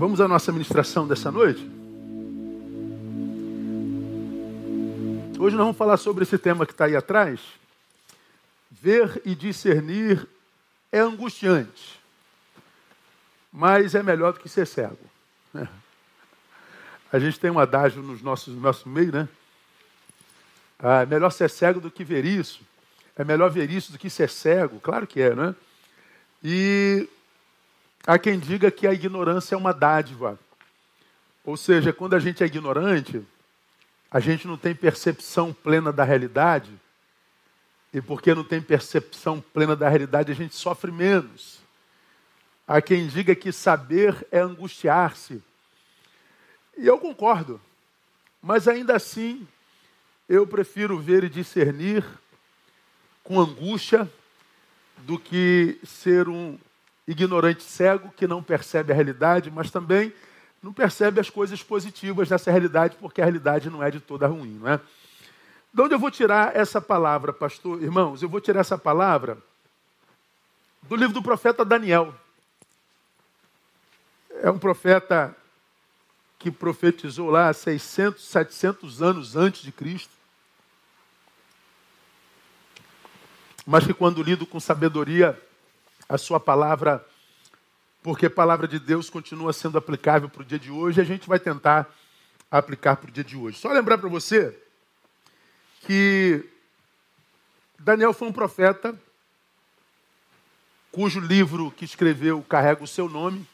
Vamos à nossa ministração dessa noite? Hoje nós vamos falar sobre esse tema que está aí atrás. Ver e discernir é angustiante, mas é melhor do que ser cego. A gente tem um adágio nos nossos, no nosso meio, né? Ah, é melhor ser cego do que ver isso. É melhor ver isso do que ser cego. Claro que é, né? E há quem diga que a ignorância é uma dádiva. Ou seja, quando a gente é ignorante, a gente não tem percepção plena da realidade. E porque não tem percepção plena da realidade, a gente sofre menos. Há quem diga que saber é angustiar-se. E eu concordo. Mas ainda assim, eu prefiro ver e discernir com angústia do que ser um ignorante cego que não percebe a realidade, mas também não percebe as coisas positivas dessa realidade, porque a realidade não é de toda ruim, não é? De onde eu vou tirar essa palavra, pastor? Irmãos, eu vou tirar essa palavra do livro do profeta Daniel. É um profeta que profetizou lá 600, 700 anos antes de Cristo. Mas que quando lido com sabedoria, a sua palavra, porque a palavra de Deus continua sendo aplicável para o dia de hoje, a gente vai tentar aplicar para o dia de hoje. Só lembrar para você que Daniel foi um profeta cujo livro que escreveu carrega o seu nome.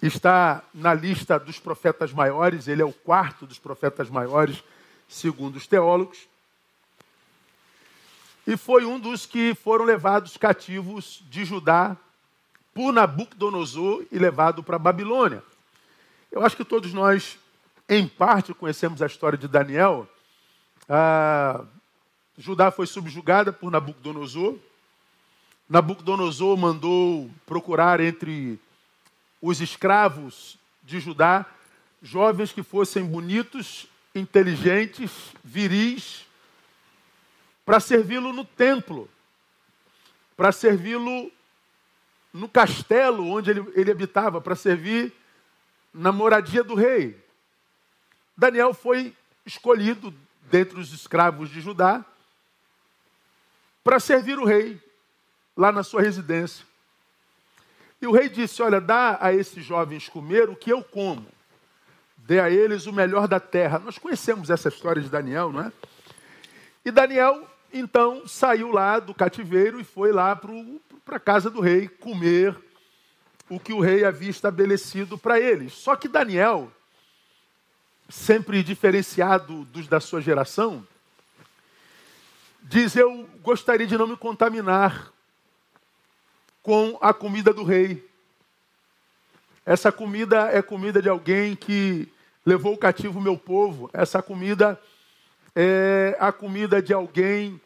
Está na lista dos profetas maiores, ele é o quarto dos profetas maiores, segundo os teólogos e foi um dos que foram levados cativos de Judá por Nabucodonosor e levado para a Babilônia. Eu acho que todos nós, em parte, conhecemos a história de Daniel. Ah, Judá foi subjugada por Nabucodonosor. Nabucodonosor mandou procurar entre os escravos de Judá jovens que fossem bonitos, inteligentes, viris, para servi-lo no templo, para servi-lo no castelo onde ele, ele habitava, para servir na moradia do rei. Daniel foi escolhido dentre os escravos de Judá para servir o rei lá na sua residência. E o rei disse: Olha, dá a esses jovens comer o que eu como. Dê a eles o melhor da terra. Nós conhecemos essa história de Daniel, não é? E Daniel então saiu lá do cativeiro e foi lá para a casa do rei comer o que o rei havia estabelecido para eles. Só que Daniel, sempre diferenciado dos da sua geração, diz: Eu gostaria de não me contaminar com a comida do rei. Essa comida é comida de alguém que levou cativo o meu povo. Essa comida a comida de alguém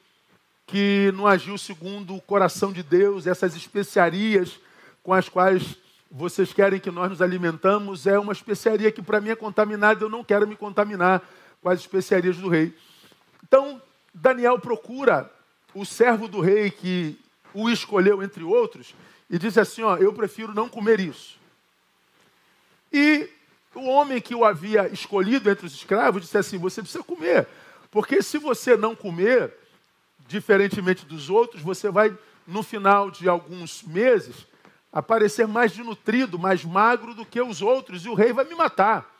que não agiu segundo o coração de Deus, essas especiarias com as quais vocês querem que nós nos alimentamos, é uma especiaria que para mim é contaminada, eu não quero me contaminar com as especiarias do rei. Então, Daniel procura o servo do rei que o escolheu entre outros e diz assim: ó, eu prefiro não comer isso. E o homem que o havia escolhido entre os escravos disse assim: você precisa comer, porque se você não comer, diferentemente dos outros, você vai, no final de alguns meses, aparecer mais desnutrido, mais magro do que os outros, e o rei vai me matar.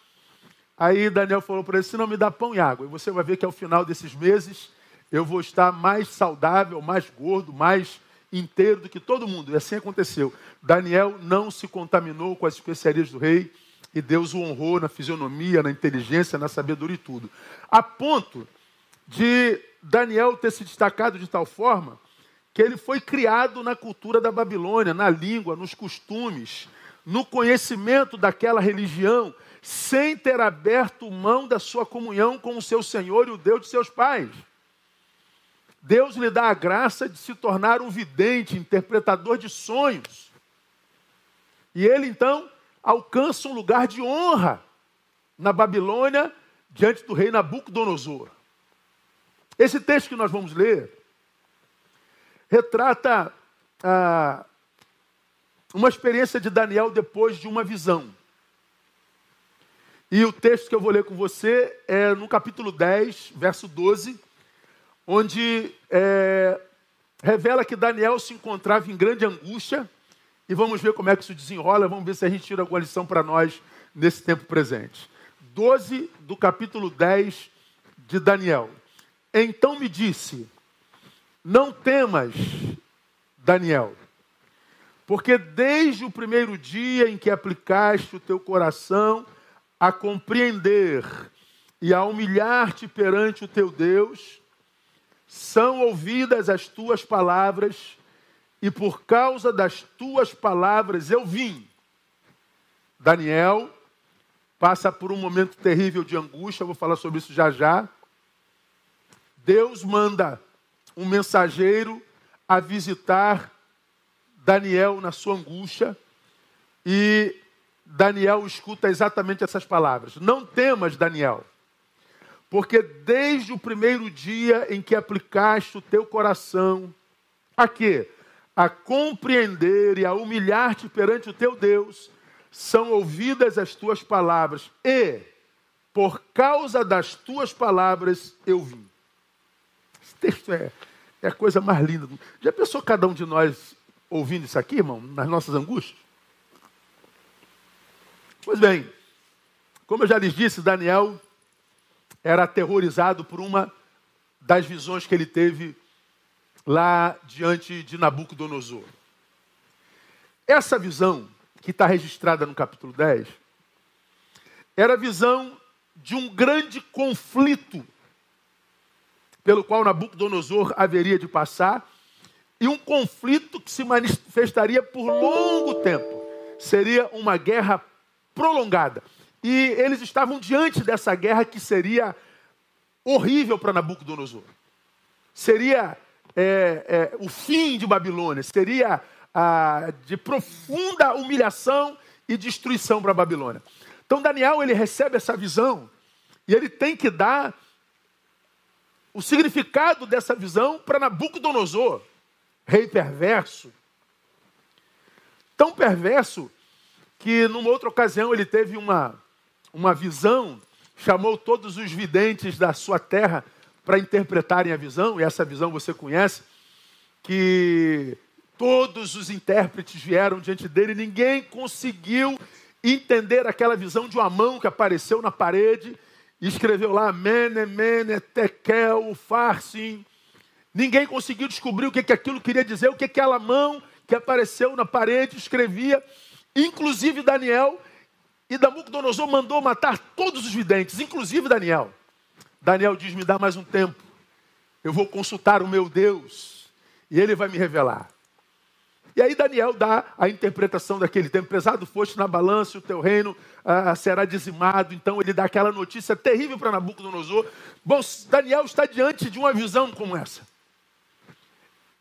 Aí Daniel falou para ele: se não me dá pão e água, e você vai ver que ao final desses meses eu vou estar mais saudável, mais gordo, mais inteiro do que todo mundo. E assim aconteceu. Daniel não se contaminou com as especiarias do rei, e Deus o honrou na fisionomia, na inteligência, na sabedoria e tudo. A ponto de Daniel ter se destacado de tal forma que ele foi criado na cultura da Babilônia, na língua, nos costumes, no conhecimento daquela religião, sem ter aberto mão da sua comunhão com o seu Senhor e o Deus de seus pais. Deus lhe dá a graça de se tornar um vidente, interpretador de sonhos. E ele então alcança um lugar de honra na Babilônia diante do rei Nabucodonosor. Esse texto que nós vamos ler retrata a, uma experiência de Daniel depois de uma visão. E o texto que eu vou ler com você é no capítulo 10, verso 12, onde é, revela que Daniel se encontrava em grande angústia. E vamos ver como é que isso desenrola, vamos ver se a gente tira alguma lição para nós nesse tempo presente. 12 do capítulo 10 de Daniel. Então me disse: Não temas, Daniel, porque desde o primeiro dia em que aplicaste o teu coração a compreender e a humilhar-te perante o teu Deus, são ouvidas as tuas palavras, e por causa das tuas palavras eu vim. Daniel passa por um momento terrível de angústia, vou falar sobre isso já já. Deus manda um mensageiro a visitar Daniel na sua angústia e Daniel escuta exatamente essas palavras: Não temas, Daniel, porque desde o primeiro dia em que aplicaste o teu coração a quê? A compreender e a humilhar-te perante o teu Deus, são ouvidas as tuas palavras, e por causa das tuas palavras eu vim. Esse texto é, é a coisa mais linda. Já pensou cada um de nós ouvindo isso aqui, irmão, nas nossas angústias? Pois bem, como eu já lhes disse, Daniel era aterrorizado por uma das visões que ele teve lá diante de Nabucodonosor. Essa visão, que está registrada no capítulo 10, era a visão de um grande conflito pelo qual Nabucodonosor haveria de passar, e um conflito que se manifestaria por longo tempo. Seria uma guerra prolongada. E eles estavam diante dessa guerra que seria horrível para Nabucodonosor. Seria é, é, o fim de Babilônia, seria de profunda humilhação e destruição para a Babilônia. Então Daniel ele recebe essa visão e ele tem que dar o significado dessa visão para Nabucodonosor, rei perverso. Tão perverso que numa outra ocasião ele teve uma, uma visão, chamou todos os videntes da sua terra para interpretarem a visão, e essa visão você conhece, que todos os intérpretes vieram diante dele, ninguém conseguiu entender aquela visão de uma mão que apareceu na parede e escreveu lá Mene, Mene, Tekel, Farsim. Ninguém conseguiu descobrir o que, que aquilo queria dizer, o que aquela mão que apareceu na parede escrevia inclusive Daniel, e Nabucodonosor mandou matar todos os videntes, inclusive Daniel. Daniel diz: Me dá mais um tempo, eu vou consultar o meu Deus, e ele vai me revelar. E aí Daniel dá a interpretação daquele tempo. Pesado foste na balança, o teu reino ah, será dizimado. Então ele dá aquela notícia terrível para Nabucodonosor. Bom, Daniel está diante de uma visão como essa.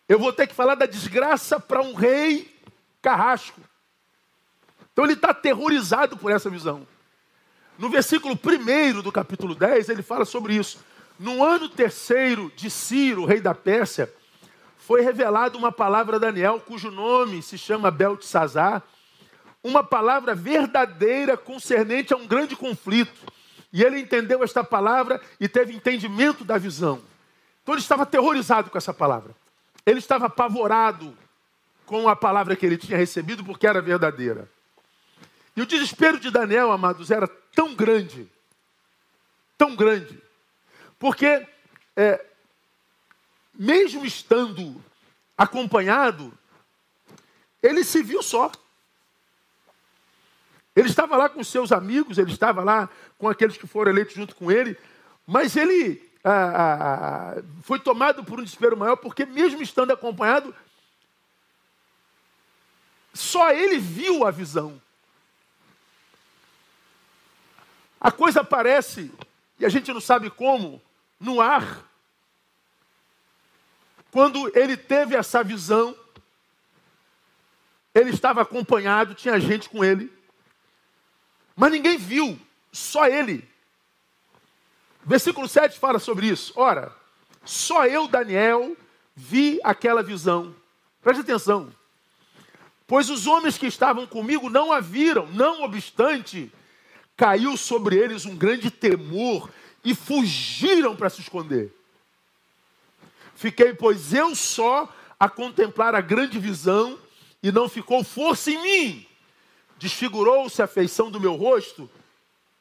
Eu vou ter que falar da desgraça para um rei carrasco. Então ele está aterrorizado por essa visão. No versículo 1 do capítulo 10, ele fala sobre isso. No ano terceiro de Ciro, rei da Pérsia, foi revelada uma palavra a Daniel, cujo nome se chama Beltesazar, uma palavra verdadeira concernente a um grande conflito. E ele entendeu esta palavra e teve entendimento da visão. Então ele estava aterrorizado com essa palavra. Ele estava apavorado com a palavra que ele tinha recebido porque era verdadeira. E o desespero de Daniel, amados, era tão grande, tão grande, porque é, mesmo estando acompanhado, ele se viu só. Ele estava lá com seus amigos, ele estava lá com aqueles que foram eleitos junto com ele, mas ele ah, ah, ah foi tomado por um desespero maior, porque mesmo estando acompanhado, só ele viu a visão. A coisa aparece, e a gente não sabe como, no ar. Quando ele teve essa visão, ele estava acompanhado, tinha gente com ele, mas ninguém viu, só ele. Versículo 7 fala sobre isso. Ora, só eu, Daniel, vi aquela visão. Preste atenção. Pois os homens que estavam comigo não a viram, não obstante, caiu sobre eles um grande temor e fugiram para se esconder. Fiquei, pois, eu só a contemplar a grande visão e não ficou força em mim. Desfigurou-se a feição do meu rosto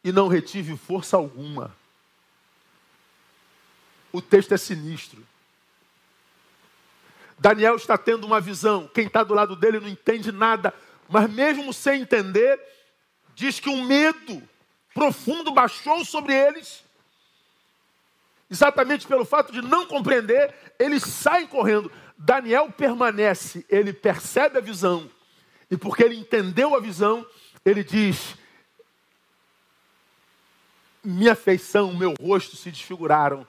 e não retive força alguma. O texto é sinistro. Daniel está tendo uma visão. Quem está do lado dele não entende nada. Mas mesmo sem entender, diz que um medo profundo baixou sobre eles. Exatamente pelo fato de não compreender, eles saem correndo. Daniel permanece, ele percebe a visão. E porque ele entendeu a visão, ele diz: Minha feição, meu rosto se desfiguraram,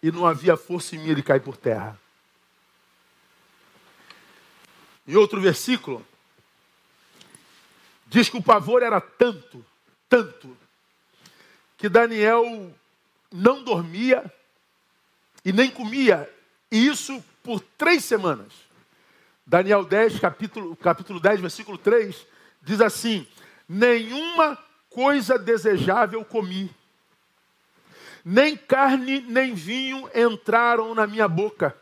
e não havia força em mim de cair por terra. Em outro versículo, diz que o pavor era tanto, tanto, que Daniel não dormia e nem comia, e isso por três semanas. Daniel 10, capítulo, capítulo 10, versículo 3, diz assim: Nenhuma coisa desejável comi, nem carne nem vinho entraram na minha boca,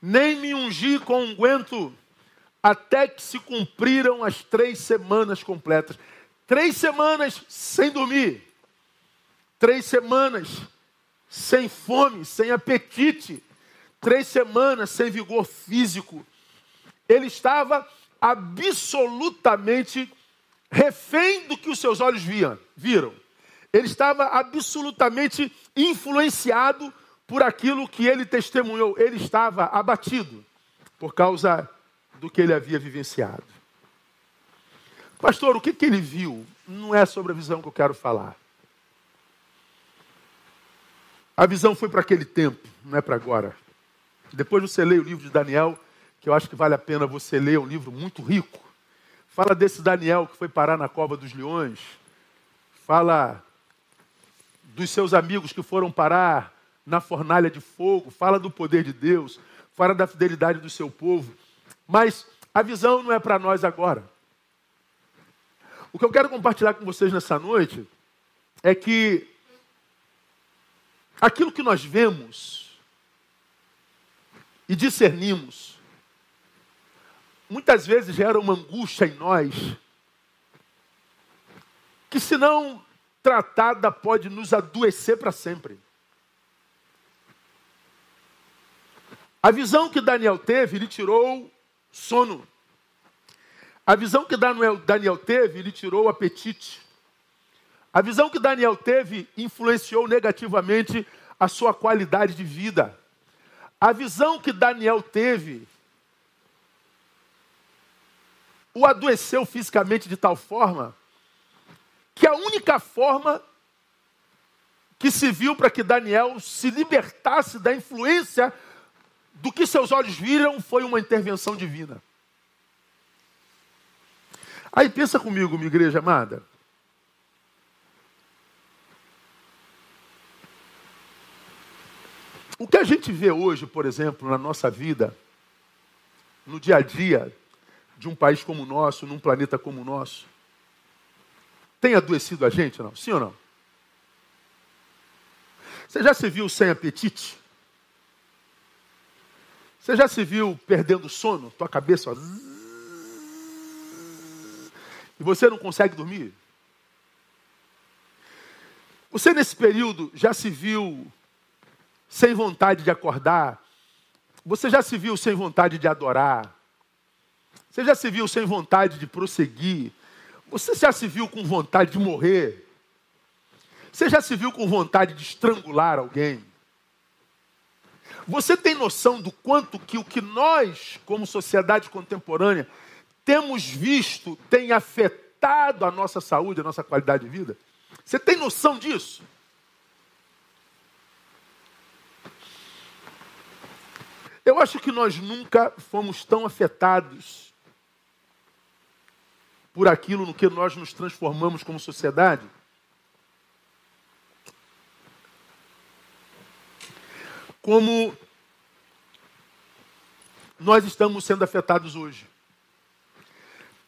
nem me ungi com unguento até que se cumpriram as três semanas completas. Três semanas sem dormir, três semanas sem fome, sem apetite, três semanas sem vigor físico. Ele estava absolutamente refém do que os seus olhos viam, viram. Ele estava absolutamente influenciado por aquilo que ele testemunhou. Ele estava abatido por causa do que ele havia vivenciado. Pastor, o que, que ele viu? Não é sobre a visão que eu quero falar. A visão foi para aquele tempo, não é para agora. Depois você lê o livro de Daniel, que eu acho que vale a pena você ler, é um livro muito rico. Fala desse Daniel que foi parar na cova dos leões. Fala dos seus amigos que foram parar na fornalha de fogo. Fala do poder de Deus. Fala da fidelidade do seu povo. Mas a visão não é para nós agora. O que eu quero compartilhar com vocês nessa noite é que aquilo que nós vemos e discernimos, muitas vezes gera uma angústia em nós, que se não tratada pode nos adoecer para sempre. A visão que Daniel teve, ele tirou sono. A visão que Daniel teve lhe tirou apetite. A visão que Daniel teve influenciou negativamente a sua qualidade de vida. A visão que Daniel teve o adoeceu fisicamente de tal forma que a única forma que se viu para que Daniel se libertasse da influência do que seus olhos viram foi uma intervenção divina. Aí pensa comigo, minha igreja amada. O que a gente vê hoje, por exemplo, na nossa vida, no dia a dia de um país como o nosso, num planeta como o nosso, tem adoecido a gente, não? Sim ou não? Você já se viu sem apetite? Você já se viu perdendo sono? Tua cabeça, ó, e você não consegue dormir? Você nesse período já se viu sem vontade de acordar? Você já se viu sem vontade de adorar? Você já se viu sem vontade de prosseguir? Você já se viu com vontade de morrer? Você já se viu com vontade de estrangular alguém? Você tem noção do quanto que o que nós, como sociedade contemporânea, temos visto tem afetado a nossa saúde, a nossa qualidade de vida? Você tem noção disso? Eu acho que nós nunca fomos tão afetados por aquilo no que nós nos transformamos como sociedade como nós estamos sendo afetados hoje.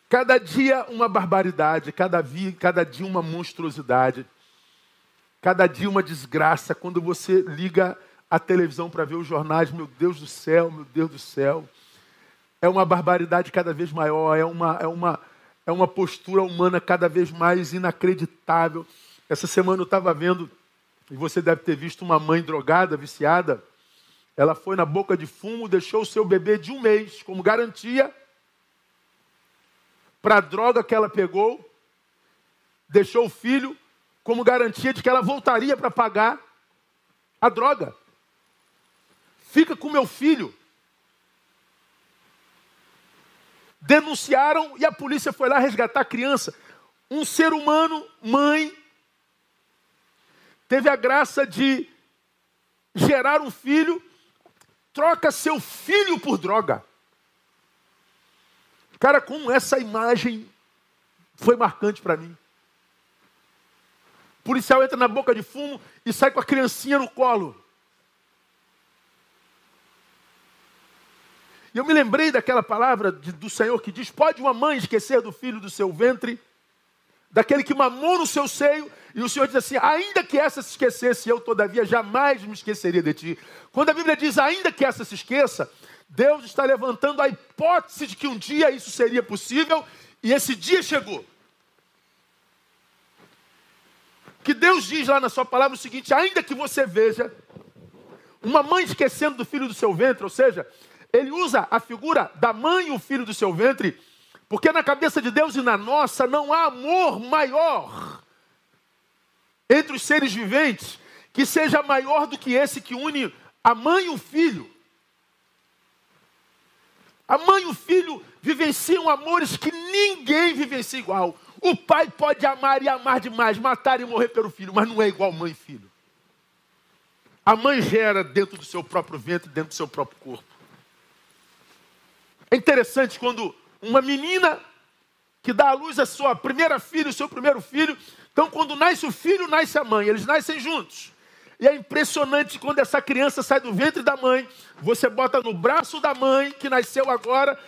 Cada dia uma barbaridade, cada, dia, cada dia uma monstruosidade, cada dia uma desgraça. Quando você liga a televisão para ver os jornais, meu Deus do céu, meu Deus do céu. É uma barbaridade cada vez maior, é uma, é uma, é uma postura humana cada vez mais inacreditável. Essa semana eu estava vendo, e você deve ter visto uma mãe drogada, viciada. Ela foi na boca de fumo, deixou o seu bebê de um mês como garantia para a droga que ela pegou, deixou o filho como garantia de que ela voltaria para pagar a droga. Fica com meu filho. Denunciaram e a polícia foi lá resgatar a criança. Um ser humano, mãe, teve a graça de gerar um filho, troca seu filho por droga. Cara, como essa imagem foi marcante para mim. O policial entra na boca de fumo e sai com a criancinha no colo. Eu me lembrei daquela palavra de, do Senhor que diz: Pode uma mãe esquecer do filho do seu ventre, daquele que mamou no seu seio, e o Senhor diz assim: Ainda que essa se esquecesse, eu todavia jamais me esqueceria de ti. Quando a Bíblia diz ainda que essa se esqueça, Deus está levantando a hipótese de que um dia isso seria possível e esse dia chegou. Que Deus diz lá na sua palavra o seguinte: ainda que você veja uma mãe esquecendo do filho do seu ventre, ou seja, ele usa a figura da mãe e o filho do seu ventre, porque na cabeça de Deus e na nossa não há amor maior entre os seres viventes que seja maior do que esse que une a mãe e o filho. A mãe e o filho vivenciam amores que ninguém vivencia igual. O pai pode amar e amar demais, matar e morrer pelo filho, mas não é igual mãe e filho. A mãe gera dentro do seu próprio ventre, dentro do seu próprio corpo. É interessante quando uma menina que dá à luz a sua primeira filha, o seu primeiro filho, então quando nasce o filho, nasce a mãe, eles nascem juntos. E é impressionante quando essa criança sai do ventre da mãe, você bota no braço da mãe, que nasceu agora,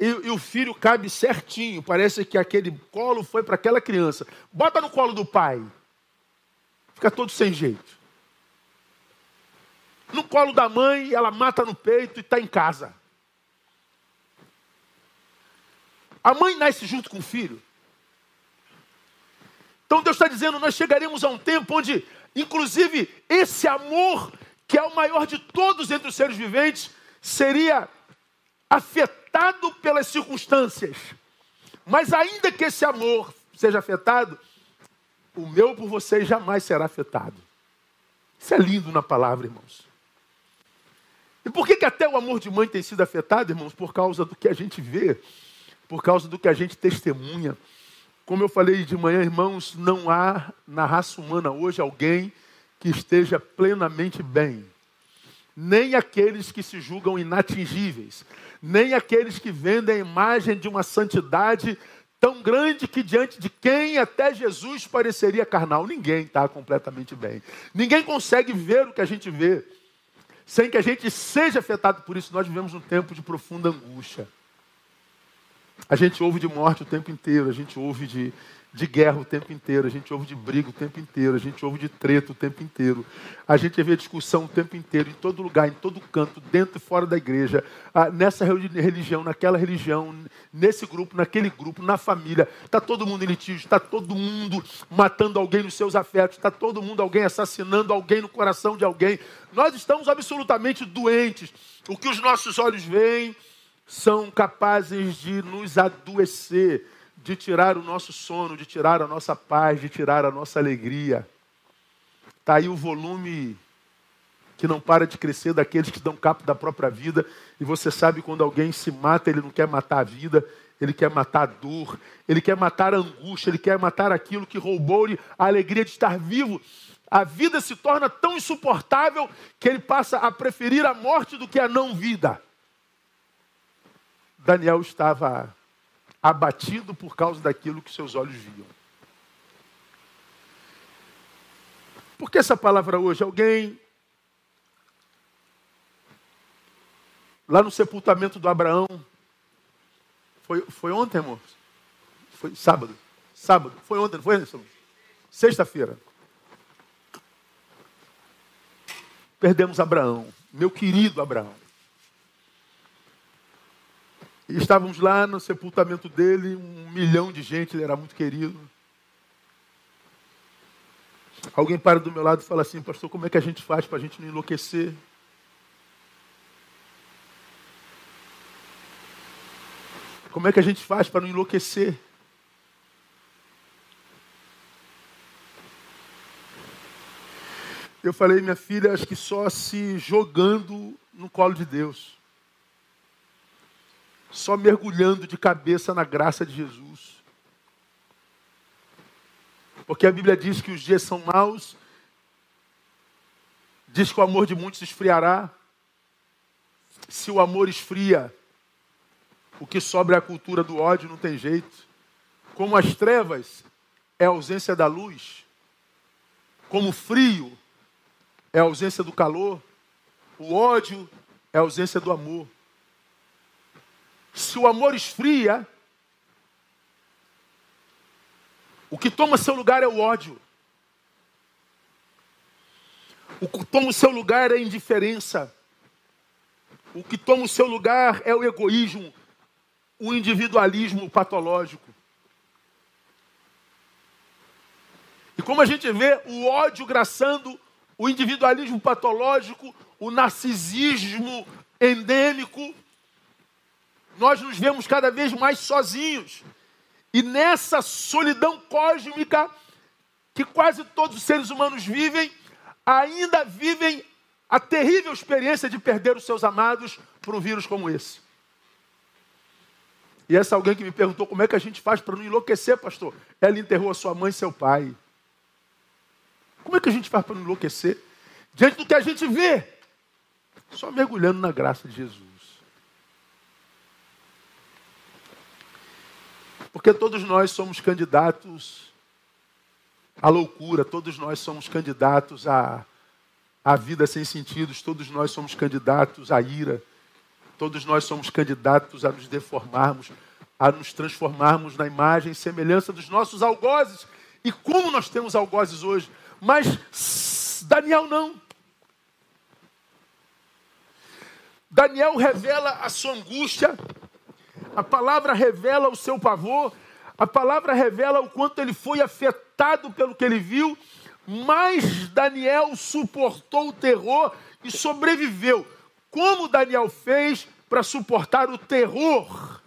e, e o filho cabe certinho. Parece que aquele colo foi para aquela criança. Bota no colo do pai. Fica todo sem jeito. No colo da mãe, ela mata no peito e está em casa. A mãe nasce junto com o filho. Então Deus está dizendo: nós chegaremos a um tempo onde Inclusive, esse amor, que é o maior de todos entre os seres viventes, seria afetado pelas circunstâncias. Mas ainda que esse amor seja afetado, o meu por vocês jamais será afetado. Isso é lindo na palavra, irmãos. E por que, que até o amor de mãe tem sido afetado, irmãos? Por causa do que a gente vê, por causa do que a gente testemunha. Como eu falei de manhã, irmãos, não há na raça humana hoje alguém que esteja plenamente bem. Nem aqueles que se julgam inatingíveis, nem aqueles que vendem a imagem de uma santidade tão grande que diante de quem até Jesus pareceria carnal. Ninguém está completamente bem. Ninguém consegue ver o que a gente vê sem que a gente seja afetado por isso. Nós vivemos um tempo de profunda angústia. A gente ouve de morte o tempo inteiro, a gente ouve de, de guerra o tempo inteiro, a gente ouve de briga o tempo inteiro, a gente ouve de treta o tempo inteiro, a gente vê discussão o tempo inteiro, em todo lugar, em todo canto, dentro e fora da igreja, ah, nessa religião, naquela religião, nesse grupo, naquele grupo, na família. Está todo mundo em litígio, está todo mundo matando alguém nos seus afetos, está todo mundo alguém assassinando alguém no coração de alguém. Nós estamos absolutamente doentes. O que os nossos olhos veem são capazes de nos adoecer, de tirar o nosso sono, de tirar a nossa paz, de tirar a nossa alegria. Está aí o volume que não para de crescer daqueles que dão cabo da própria vida. E você sabe quando alguém se mata, ele não quer matar a vida, ele quer matar a dor, ele quer matar a angústia, ele quer matar aquilo que roubou-lhe a alegria de estar vivo. A vida se torna tão insuportável que ele passa a preferir a morte do que a não vida. Daniel estava abatido por causa daquilo que seus olhos viam. Por que essa palavra hoje? Alguém lá no sepultamento do Abraão, foi, foi ontem, irmãos? Foi sábado. Sábado. Foi ontem, não foi, Anderson? Sexta-feira. Perdemos Abraão, meu querido Abraão. E estávamos lá no sepultamento dele, um milhão de gente, ele era muito querido. Alguém para do meu lado e fala assim, pastor, como é que a gente faz para a gente não enlouquecer? Como é que a gente faz para não enlouquecer? Eu falei, minha filha, acho que só se jogando no colo de Deus. Só mergulhando de cabeça na graça de Jesus. Porque a Bíblia diz que os dias são maus, diz que o amor de muitos esfriará. Se o amor esfria, o que sobra é a cultura do ódio, não tem jeito. Como as trevas é a ausência da luz, como o frio é a ausência do calor, o ódio é a ausência do amor. Se o amor esfria, o que toma seu lugar é o ódio. O que toma o seu lugar é a indiferença. O que toma o seu lugar é o egoísmo, o individualismo patológico. E como a gente vê o ódio graçando o individualismo patológico, o narcisismo endêmico, nós nos vemos cada vez mais sozinhos. E nessa solidão cósmica que quase todos os seres humanos vivem, ainda vivem a terrível experiência de perder os seus amados por um vírus como esse. E essa alguém que me perguntou como é que a gente faz para não enlouquecer, pastor. Ela enterrou a sua mãe e seu pai. Como é que a gente faz para não enlouquecer? Diante do que a gente vê. Só mergulhando na graça de Jesus. Porque todos nós somos candidatos à loucura, todos nós somos candidatos à, à vida sem sentidos, todos nós somos candidatos à ira. Todos nós somos candidatos a nos deformarmos, a nos transformarmos na imagem e semelhança dos nossos algozes. E como nós temos algozes hoje? Mas Daniel não. Daniel revela a sua angústia, a palavra revela o seu pavor, a palavra revela o quanto ele foi afetado pelo que ele viu, mas Daniel suportou o terror e sobreviveu como Daniel fez para suportar o terror.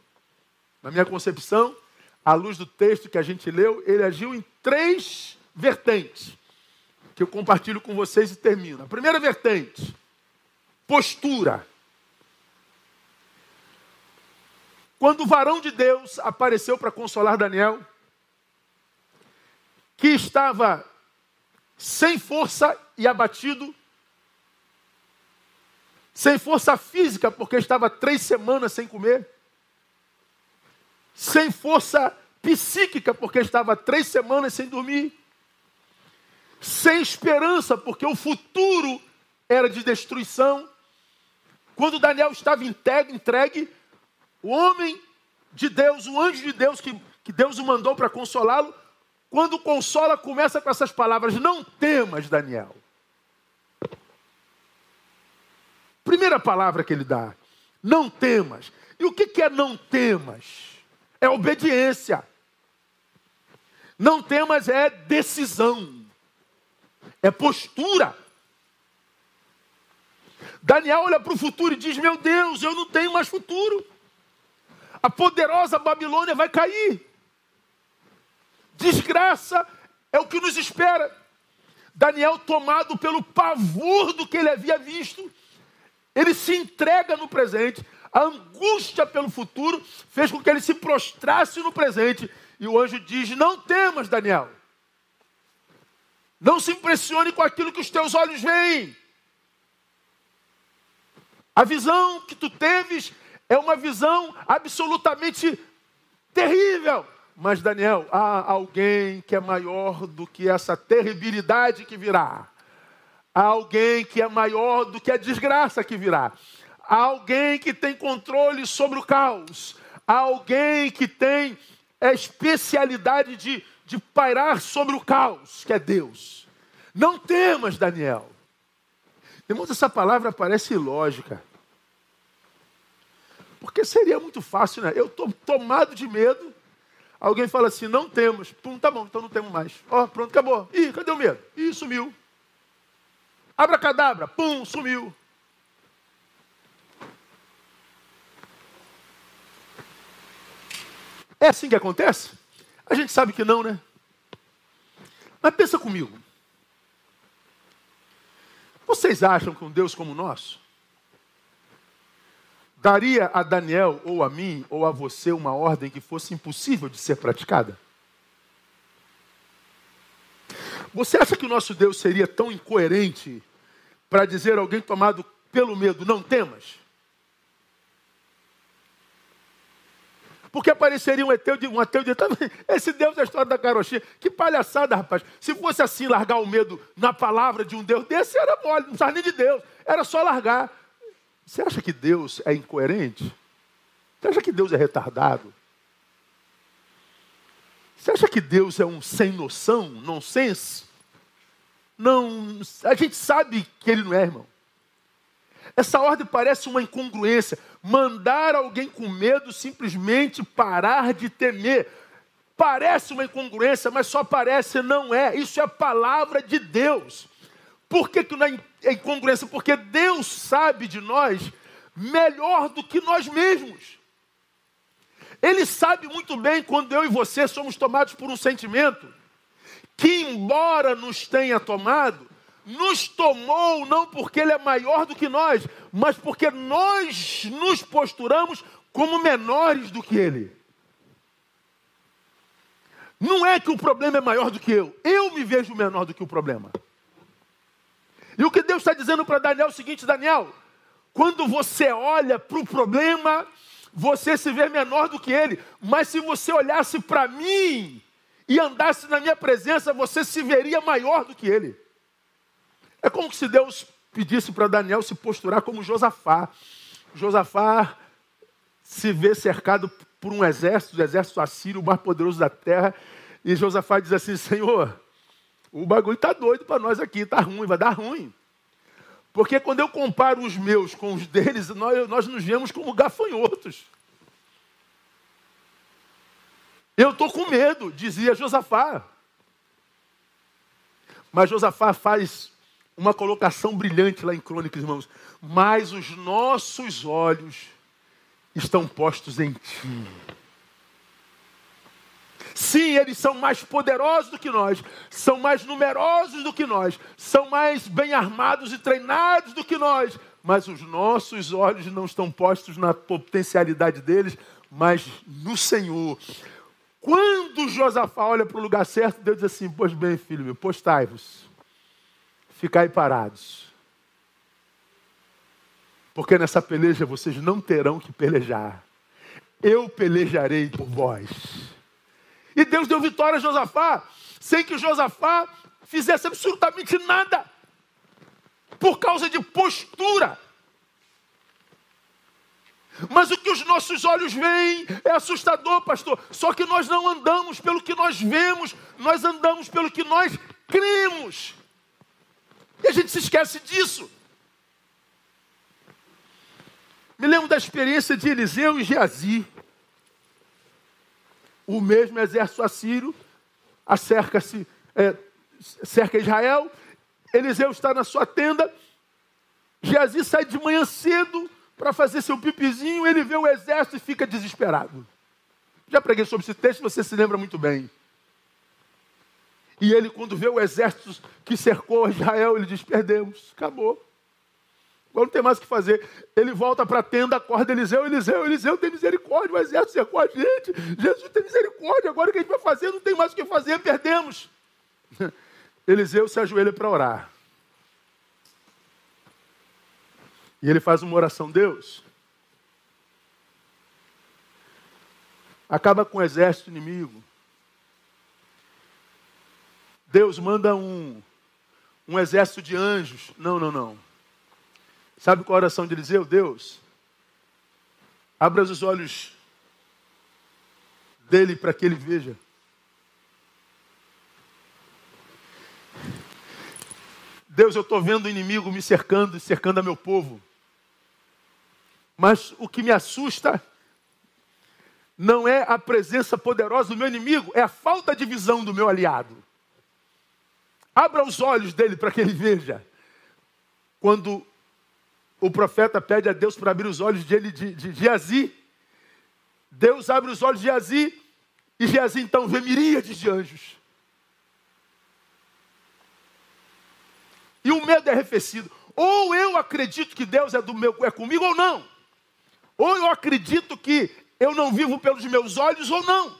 Na minha concepção, à luz do texto que a gente leu, ele agiu em três vertentes, que eu compartilho com vocês e termino. A primeira vertente, postura. Quando o varão de Deus apareceu para consolar Daniel, que estava sem força e abatido, sem força física, porque estava três semanas sem comer, sem força psíquica, porque estava três semanas sem dormir, sem esperança, porque o futuro era de destruição. Quando Daniel estava entregue, o homem de Deus, o anjo de Deus, que, que Deus o mandou para consolá-lo, quando consola, começa com essas palavras: Não temas, Daniel. Primeira palavra que ele dá: não temas. E o que é não temas? É obediência. Não temas é decisão, é postura. Daniel olha para o futuro e diz: Meu Deus, eu não tenho mais futuro. A poderosa Babilônia vai cair. Desgraça é o que nos espera. Daniel, tomado pelo pavor do que ele havia visto, ele se entrega no presente. A angústia pelo futuro fez com que ele se prostrasse no presente. E o anjo diz: Não temas, Daniel. Não se impressione com aquilo que os teus olhos veem. A visão que tu teves é uma visão absolutamente terrível. Mas, Daniel, há alguém que é maior do que essa terribilidade que virá. Há alguém que é maior do que a desgraça que virá. Há alguém que tem controle sobre o caos. Há alguém que tem a especialidade de, de pairar sobre o caos, que é Deus. Não temas, Daniel. Irmãos, essa palavra parece ilógica. Porque seria muito fácil, né? Eu estou tomado de medo. Alguém fala assim, não temos. Pum, tá bom, então não temos mais. Ó, oh, pronto, acabou. Ih, cadê o medo? Ih, sumiu. Abracadabra, pum, sumiu. É assim que acontece? A gente sabe que não, né? Mas pensa comigo. Vocês acham que um Deus como o nosso daria a Daniel ou a mim ou a você uma ordem que fosse impossível de ser praticada? Você acha que o nosso Deus seria tão incoerente para dizer a alguém tomado pelo medo, não temas? Porque apareceria um ateu de um ateu de esse Deus da história da carochinha. Que palhaçada, rapaz. Se fosse assim largar o medo na palavra de um Deus desse, era mole, não precisava nem de Deus. Era só largar. Você acha que Deus é incoerente? Você acha que Deus é retardado? Você acha que Deus é um sem noção, nonsense? Não, a gente sabe que ele não é, irmão. Essa ordem parece uma incongruência. Mandar alguém com medo simplesmente parar de temer. Parece uma incongruência, mas só parece, não é. Isso é a palavra de Deus. Por que, que não é incongruência? Porque Deus sabe de nós melhor do que nós mesmos. Ele sabe muito bem quando eu e você somos tomados por um sentimento que, embora nos tenha tomado, nos tomou não porque Ele é maior do que nós, mas porque nós nos posturamos como menores do que Ele. Não é que o problema é maior do que eu, eu me vejo menor do que o problema. E o que Deus está dizendo para Daniel é o seguinte: Daniel, quando você olha para o problema, você se vê menor do que ele, mas se você olhasse para mim e andasse na minha presença, você se veria maior do que ele. É como se Deus pedisse para Daniel se posturar como Josafá. Josafá se vê cercado por um exército, o exército assírio, o mais poderoso da terra, e Josafá diz assim: Senhor, o bagulho está doido para nós aqui, está ruim, vai dar ruim. Porque quando eu comparo os meus com os deles, nós, nós nos vemos como gafanhotos. Eu estou com medo, dizia Josafá. Mas Josafá faz uma colocação brilhante lá em Crônicas, irmãos. Mas os nossos olhos estão postos em ti. Sim, eles são mais poderosos do que nós, são mais numerosos do que nós, são mais bem armados e treinados do que nós, mas os nossos olhos não estão postos na potencialidade deles, mas no Senhor. Quando Josafá olha para o lugar certo, Deus diz assim: Pois bem, filho meu, postai-vos ficai parados. Porque nessa peleja vocês não terão que pelejar. Eu pelejarei por vós. E Deus deu vitória a Josafá, sem que Josafá fizesse absolutamente nada. Por causa de postura. Mas o que os nossos olhos veem é assustador, pastor. Só que nós não andamos pelo que nós vemos, nós andamos pelo que nós cremos. E a gente se esquece disso. Me lembro da experiência de Eliseu e Geazi. O mesmo exército assírio acerca-se, é, cerca Israel. Eliseu está na sua tenda. Geazi sai de manhã cedo para fazer seu pipizinho. Ele vê o exército e fica desesperado. Já preguei sobre esse texto, você se lembra muito bem. E ele, quando vê o exército que cercou Israel, ele diz: Perdemos, acabou. Agora não tem mais o que fazer. Ele volta para a tenda, acorda Eliseu, Eliseu, Eliseu tem misericórdia, o exército cercou a gente. Jesus tem misericórdia, agora o que a gente vai fazer? Não tem mais o que fazer, perdemos. Eliseu se ajoelha para orar. E ele faz uma oração, Deus. Acaba com o exército inimigo. Deus manda um, um exército de anjos. Não, não, não. Sabe qual a oração de Eliseu? Deus, abra os olhos dele para que ele veja. Deus, eu estou vendo o inimigo me cercando e cercando a meu povo. Mas o que me assusta não é a presença poderosa do meu inimigo, é a falta de visão do meu aliado. Abra os olhos dele para que ele veja. Quando o profeta pede a Deus para abrir os olhos de, de, de Geazi, Deus abre os olhos de Geazi e Geazi então vê miríades de anjos. E o medo é arrefecido. Ou eu acredito que Deus é, do meu, é comigo ou não. Ou eu acredito que eu não vivo pelos meus olhos ou não.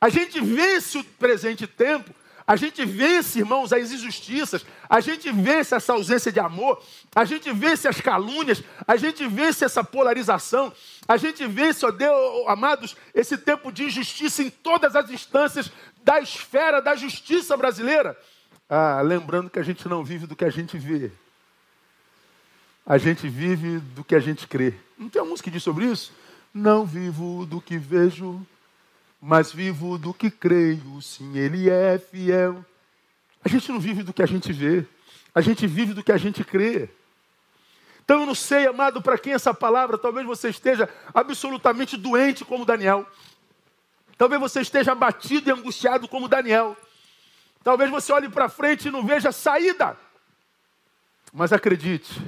A gente vence o presente tempo, a gente vence, irmãos, as injustiças, a gente vence essa ausência de amor, a gente vence as calúnias, a gente vence essa polarização, a gente vence, ó Deus, amados, esse tempo de injustiça em todas as instâncias da esfera da justiça brasileira. Ah, lembrando que a gente não vive do que a gente vê. A gente vive do que a gente crê. Não tem uma música que diz sobre isso? Não vivo do que vejo, mas vivo do que creio. Sim, Ele é fiel. A gente não vive do que a gente vê. A gente vive do que a gente crê. Então eu não sei, amado, para quem essa palavra, talvez você esteja absolutamente doente como Daniel. Talvez você esteja abatido e angustiado como Daniel. Talvez você olhe para frente e não veja saída. Mas acredite,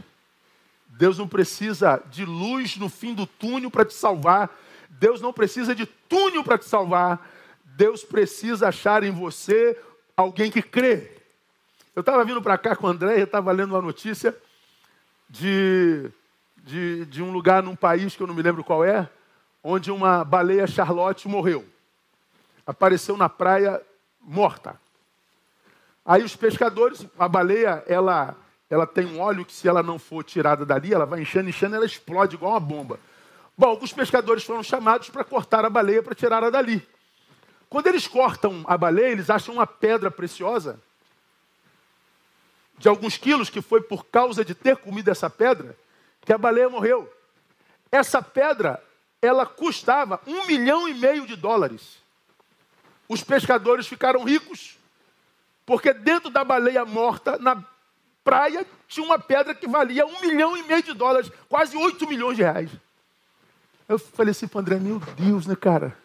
Deus não precisa de luz no fim do túnel para te salvar. Deus não precisa de túnel para te salvar. Deus precisa achar em você alguém que crê. Eu estava vindo para cá com o André, eu estava lendo uma notícia de, de, de um lugar num país que eu não me lembro qual é, onde uma baleia Charlotte morreu. Apareceu na praia morta. Aí os pescadores, a baleia, ela, ela tem um óleo que se ela não for tirada dali, ela vai enchendo, enchendo, ela explode igual uma bomba. Bom, alguns pescadores foram chamados para cortar a baleia para tirá-la dali. Quando eles cortam a baleia, eles acham uma pedra preciosa de alguns quilos, que foi por causa de ter comido essa pedra, que a baleia morreu. Essa pedra, ela custava um milhão e meio de dólares. Os pescadores ficaram ricos porque dentro da baleia morta, na praia, tinha uma pedra que valia um milhão e meio de dólares, quase oito milhões de reais. Eu falei assim para André, meu Deus, né, cara?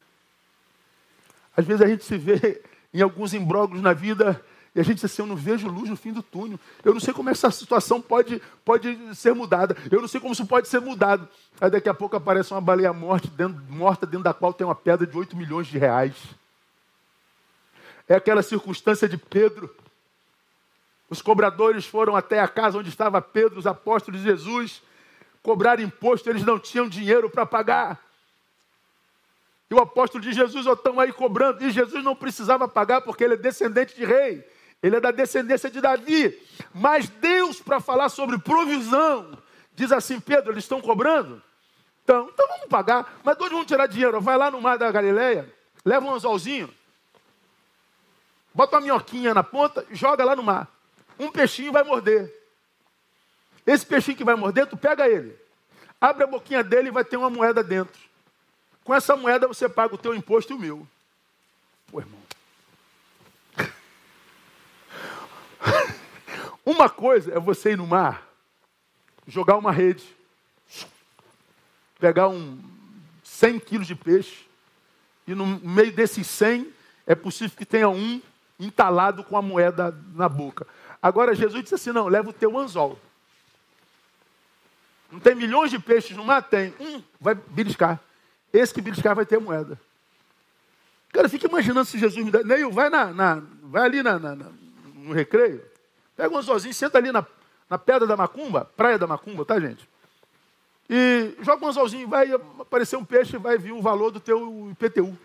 Às vezes a gente se vê em alguns imbróglios na vida e a gente diz assim, eu não vejo luz no fim do túnel. Eu não sei como essa situação pode, pode ser mudada. Eu não sei como isso pode ser mudado. Aí daqui a pouco aparece uma baleia morta dentro, morta dentro da qual tem uma pedra de 8 milhões de reais. É aquela circunstância de Pedro. Os cobradores foram até a casa onde estava Pedro, os apóstolos de Jesus, cobrar imposto, eles não tinham dinheiro para pagar. E o apóstolo de Jesus estão aí cobrando. E Jesus não precisava pagar porque ele é descendente de rei. Ele é da descendência de Davi. Mas Deus, para falar sobre provisão, diz assim: Pedro, eles estão cobrando? Então, então vamos pagar. Mas de onde vão tirar dinheiro? Vai lá no mar da Galileia, leva um anzolzinho, Bota uma minhoquinha na ponta, joga lá no mar. Um peixinho vai morder. Esse peixinho que vai morder, tu pega ele. Abre a boquinha dele e vai ter uma moeda dentro. Com essa moeda você paga o teu imposto e o meu. Pô, irmão. Uma coisa é você ir no mar, jogar uma rede, pegar um 100 quilos de peixe, e no meio desses 100 é possível que tenha um entalado com a moeda na boca. Agora Jesus disse assim: não, leva o teu anzol. Não tem milhões de peixes no mar? Tem. Um vai beliscar. Esse que beliscar vai ter moeda. Cara, fica imaginando se Jesus me dá. Neil, vai, na, na vai ali na, na, no recreio. Pega um anzolzinho, senta ali na, na pedra da macumba, praia da macumba, tá, gente? E joga um anzolzinho, vai aparecer um peixe, vai vir o valor do teu IPTU.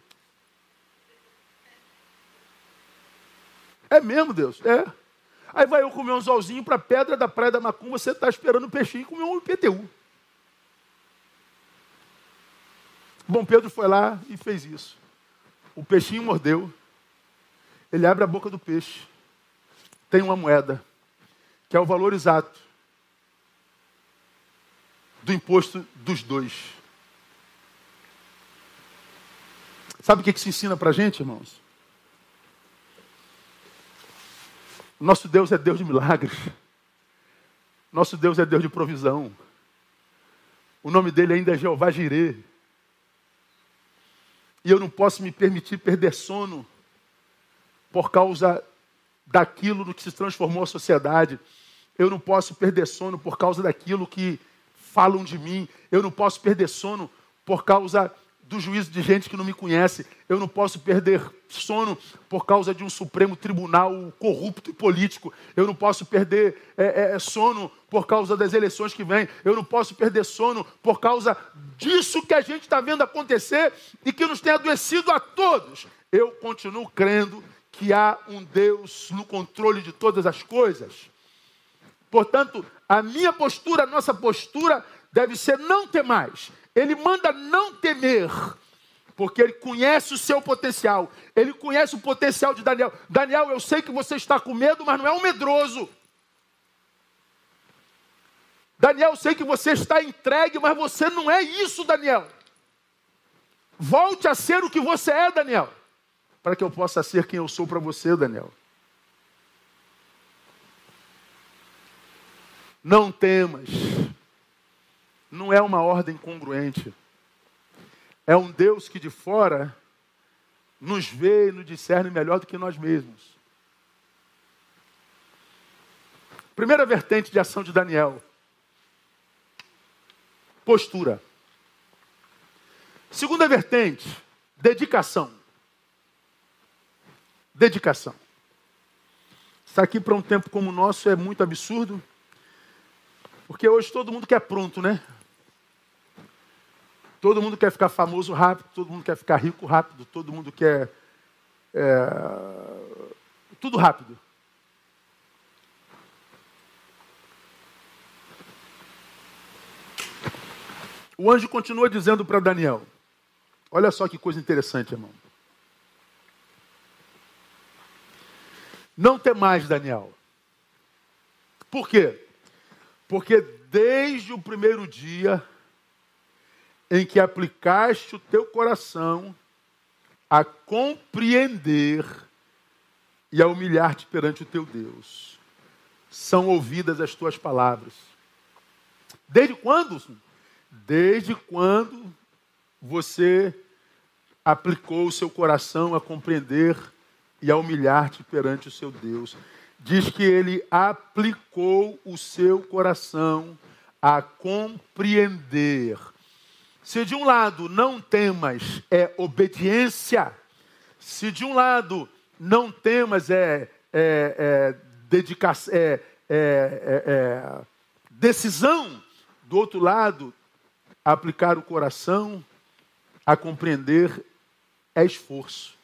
É mesmo, Deus? É. Aí vai eu comer um zolzinho para a pedra da praia da Macumba, você está esperando o peixinho e comer um IPTU. Bom, Pedro foi lá e fez isso. O peixinho mordeu. Ele abre a boca do peixe. Tem uma moeda, que é o valor exato do imposto dos dois. Sabe o que, que se ensina para gente, irmãos? Nosso Deus é Deus de milagres. Nosso Deus é Deus de provisão. O nome dele ainda é Jeová Jirê. E eu não posso me permitir perder sono por causa daquilo no que se transformou a sociedade. Eu não posso perder sono por causa daquilo que falam de mim. Eu não posso perder sono por causa do juízo de gente que não me conhece. Eu não posso perder sono por causa de um Supremo Tribunal corrupto e político. Eu não posso perder é, é, é, sono por causa das eleições que vêm. Eu não posso perder sono por causa disso que a gente está vendo acontecer e que nos tem adoecido a todos. Eu continuo crendo que há um Deus no controle de todas as coisas. Portanto, a minha postura, a nossa postura deve ser não ter mais. Ele manda não temer, porque ele conhece o seu potencial. Ele conhece o potencial de Daniel. Daniel, eu sei que você está com medo, mas não é um medroso. Daniel, eu sei que você está entregue, mas você não é isso, Daniel. Volte a ser o que você é, Daniel, para que eu possa ser quem eu sou para você, Daniel. Não temas não é uma ordem congruente. É um Deus que de fora nos vê e nos discerne melhor do que nós mesmos. Primeira vertente de ação de Daniel: postura. Segunda vertente: dedicação. Dedicação. Estar aqui para um tempo como o nosso é muito absurdo, porque hoje todo mundo quer pronto, né? Todo mundo quer ficar famoso rápido, todo mundo quer ficar rico rápido, todo mundo quer. É, tudo rápido. O anjo continua dizendo para Daniel: Olha só que coisa interessante, irmão. Não tem mais, Daniel. Por quê? Porque desde o primeiro dia em que aplicaste o teu coração a compreender e a humilhar-te perante o teu Deus. São ouvidas as tuas palavras. Desde quando? Desde quando você aplicou o seu coração a compreender e a humilhar-te perante o seu Deus. Diz que ele aplicou o seu coração a compreender se de um lado não temas é obediência, se de um lado não temas é, é, é dedicação, é, é, é, é, decisão, do outro lado, aplicar o coração a compreender é esforço.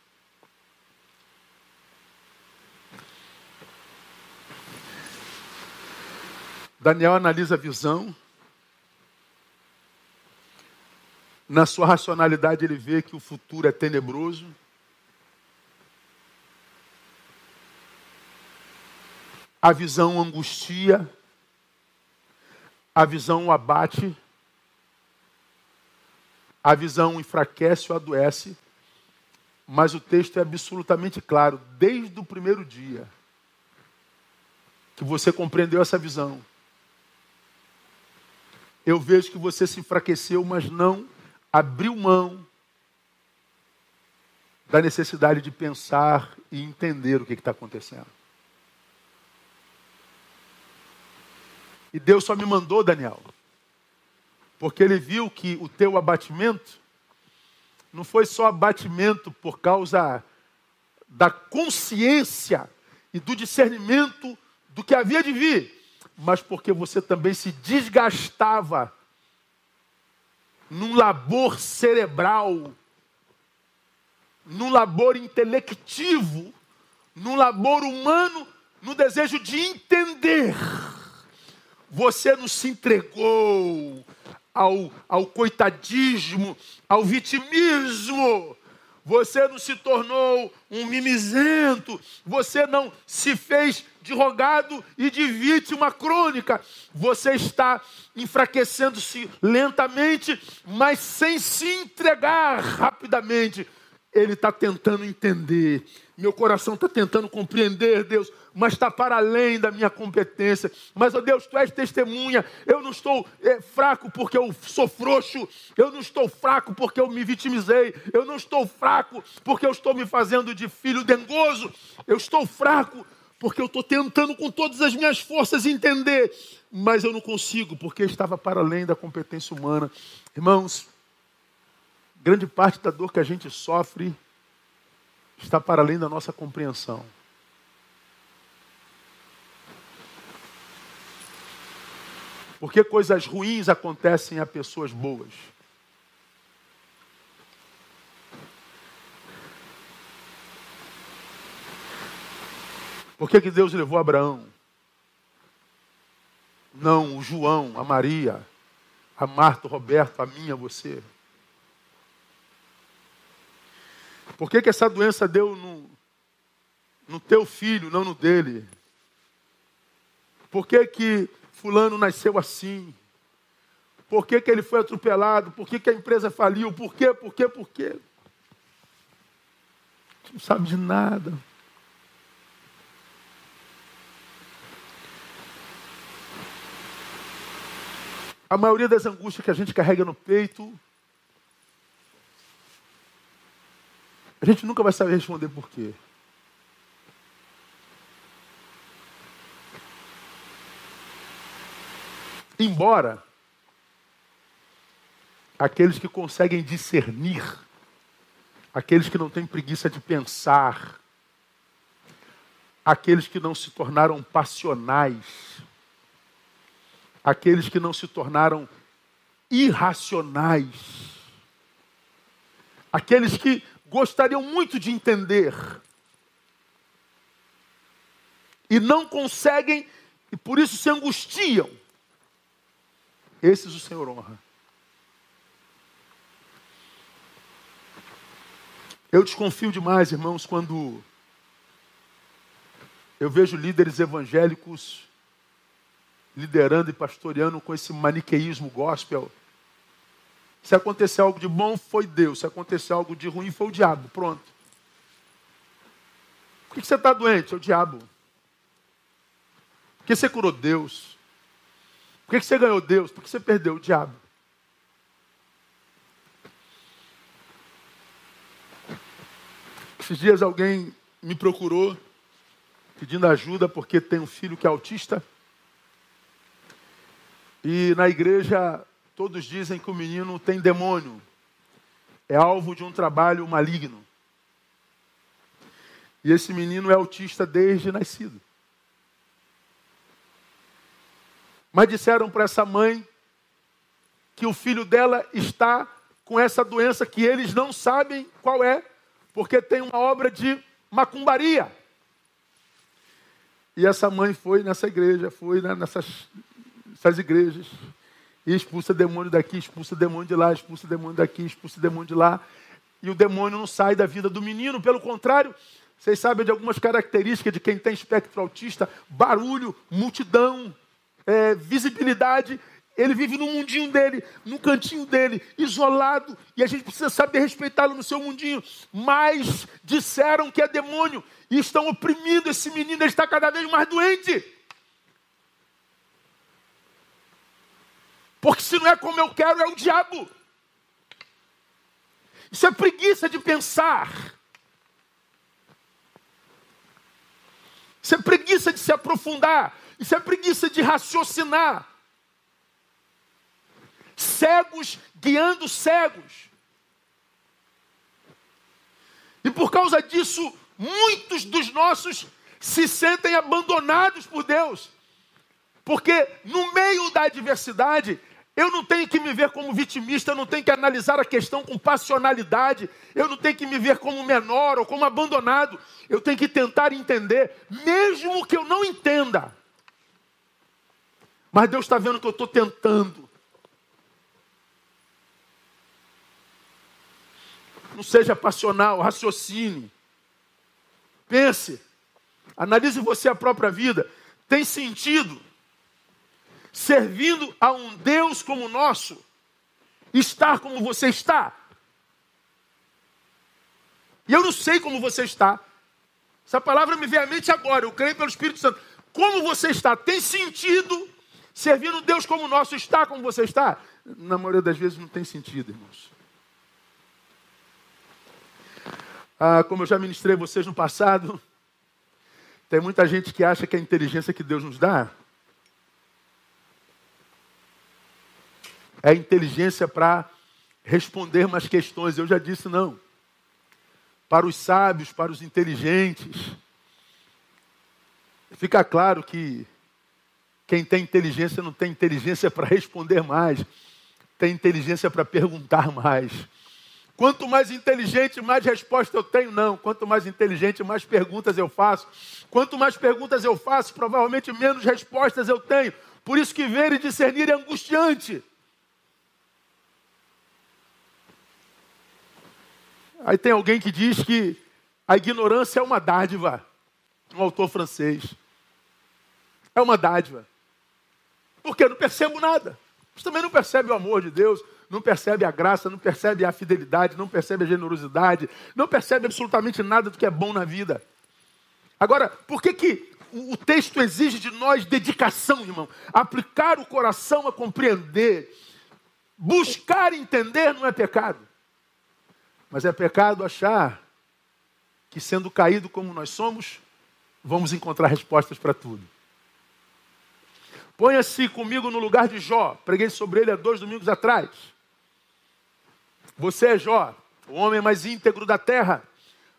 Daniel analisa a visão, Na sua racionalidade, ele vê que o futuro é tenebroso. A visão angustia, a visão abate, a visão enfraquece ou adoece, mas o texto é absolutamente claro, desde o primeiro dia que você compreendeu essa visão. Eu vejo que você se enfraqueceu, mas não abriu mão da necessidade de pensar e entender o que está acontecendo. E Deus só me mandou, Daniel, porque ele viu que o teu abatimento não foi só abatimento por causa da consciência e do discernimento do que havia de vir, mas porque você também se desgastava num labor cerebral, num labor intelectivo, num labor humano, no desejo de entender. Você não se entregou ao, ao coitadismo, ao vitimismo. Você não se tornou um mimizento. Você não se fez de rogado e de vítima crônica. Você está enfraquecendo-se lentamente, mas sem se entregar rapidamente. ele está tentando entender. Meu coração está tentando compreender, Deus, mas está para além da minha competência. Mas, ó oh Deus, tu és testemunha. Eu não estou é, fraco porque eu sou frouxo. Eu não estou fraco porque eu me vitimizei. Eu não estou fraco porque eu estou me fazendo de filho dengoso. Eu estou fraco porque eu estou tentando com todas as minhas forças entender. Mas eu não consigo porque estava para além da competência humana. Irmãos, grande parte da dor que a gente sofre está para além da nossa compreensão. Porque coisas ruins acontecem a pessoas boas. Por que, que Deus levou Abraão? Não o João, a Maria, a Marta, o Roberto, a mim, a você. Por que, que essa doença deu no, no teu filho, não no dele? Por que, que fulano nasceu assim? Por que, que ele foi atropelado? Por que, que a empresa faliu? Por quê? Por quê? Por quê? Não sabe de nada. A maioria das angústias que a gente carrega no peito A gente nunca vai saber responder por quê. Embora aqueles que conseguem discernir, aqueles que não têm preguiça de pensar, aqueles que não se tornaram passionais, aqueles que não se tornaram irracionais, aqueles que gostariam muito de entender e não conseguem e por isso se angustiam. Esses o Senhor honra. Eu desconfio demais, irmãos, quando eu vejo líderes evangélicos liderando e pastoreando com esse maniqueísmo gospel se acontecer algo de bom, foi Deus. Se acontecer algo de ruim, foi o diabo. Pronto. Por que você está doente? É o diabo. Por que você curou Deus? Por que você ganhou Deus? Por que você perdeu o diabo? Esses dias alguém me procurou pedindo ajuda porque tem um filho que é autista. E na igreja Todos dizem que o menino tem demônio, é alvo de um trabalho maligno. E esse menino é autista desde nascido. Mas disseram para essa mãe que o filho dela está com essa doença que eles não sabem qual é, porque tem uma obra de macumbaria. E essa mãe foi nessa igreja, foi nessas, nessas igrejas, expulsa demônio daqui, expulsa demônio de lá, expulsa demônio daqui, expulsa demônio de lá. E o demônio não sai da vida do menino, pelo contrário, vocês sabem de algumas características de quem tem espectro autista: barulho, multidão, é, visibilidade. Ele vive no mundinho dele, no cantinho dele, isolado, e a gente precisa saber respeitá-lo no seu mundinho. Mas disseram que é demônio e estão oprimindo esse menino, ele está cada vez mais doente. Porque se não é como eu quero, é o diabo. Isso é preguiça de pensar. Isso é preguiça de se aprofundar. Isso é preguiça de raciocinar. Cegos guiando cegos. E por causa disso, muitos dos nossos se sentem abandonados por Deus. Porque no meio da adversidade, eu não tenho que me ver como vitimista, eu não tenho que analisar a questão com passionalidade, eu não tenho que me ver como menor ou como abandonado. Eu tenho que tentar entender, mesmo que eu não entenda. Mas Deus está vendo que eu estou tentando. Não seja passional, raciocine. Pense. Analise você a própria vida. Tem sentido? Servindo a um Deus como o nosso, estar como você está. E eu não sei como você está. Essa palavra me vem à mente agora, eu creio pelo Espírito Santo. Como você está? Tem sentido? Servindo Deus como o nosso está como você está? Na maioria das vezes não tem sentido, irmãos. Ah, como eu já ministrei vocês no passado, tem muita gente que acha que a inteligência que Deus nos dá é a inteligência para responder mais questões. Eu já disse não. Para os sábios, para os inteligentes, fica claro que quem tem inteligência não tem inteligência para responder mais, tem inteligência para perguntar mais. Quanto mais inteligente, mais resposta eu tenho, não. Quanto mais inteligente, mais perguntas eu faço. Quanto mais perguntas eu faço, provavelmente menos respostas eu tenho. Por isso que ver e discernir é angustiante. Aí tem alguém que diz que a ignorância é uma dádiva. Um autor francês. É uma dádiva. Porque não percebo nada. Você também não percebe o amor de Deus, não percebe a graça, não percebe a fidelidade, não percebe a generosidade, não percebe absolutamente nada do que é bom na vida. Agora, por que, que o texto exige de nós dedicação, irmão? Aplicar o coração a compreender. Buscar entender não é pecado. Mas é pecado achar que, sendo caído como nós somos, vamos encontrar respostas para tudo. Ponha-se comigo no lugar de Jó. Preguei sobre ele há dois domingos atrás. Você é Jó, o homem mais íntegro da terra.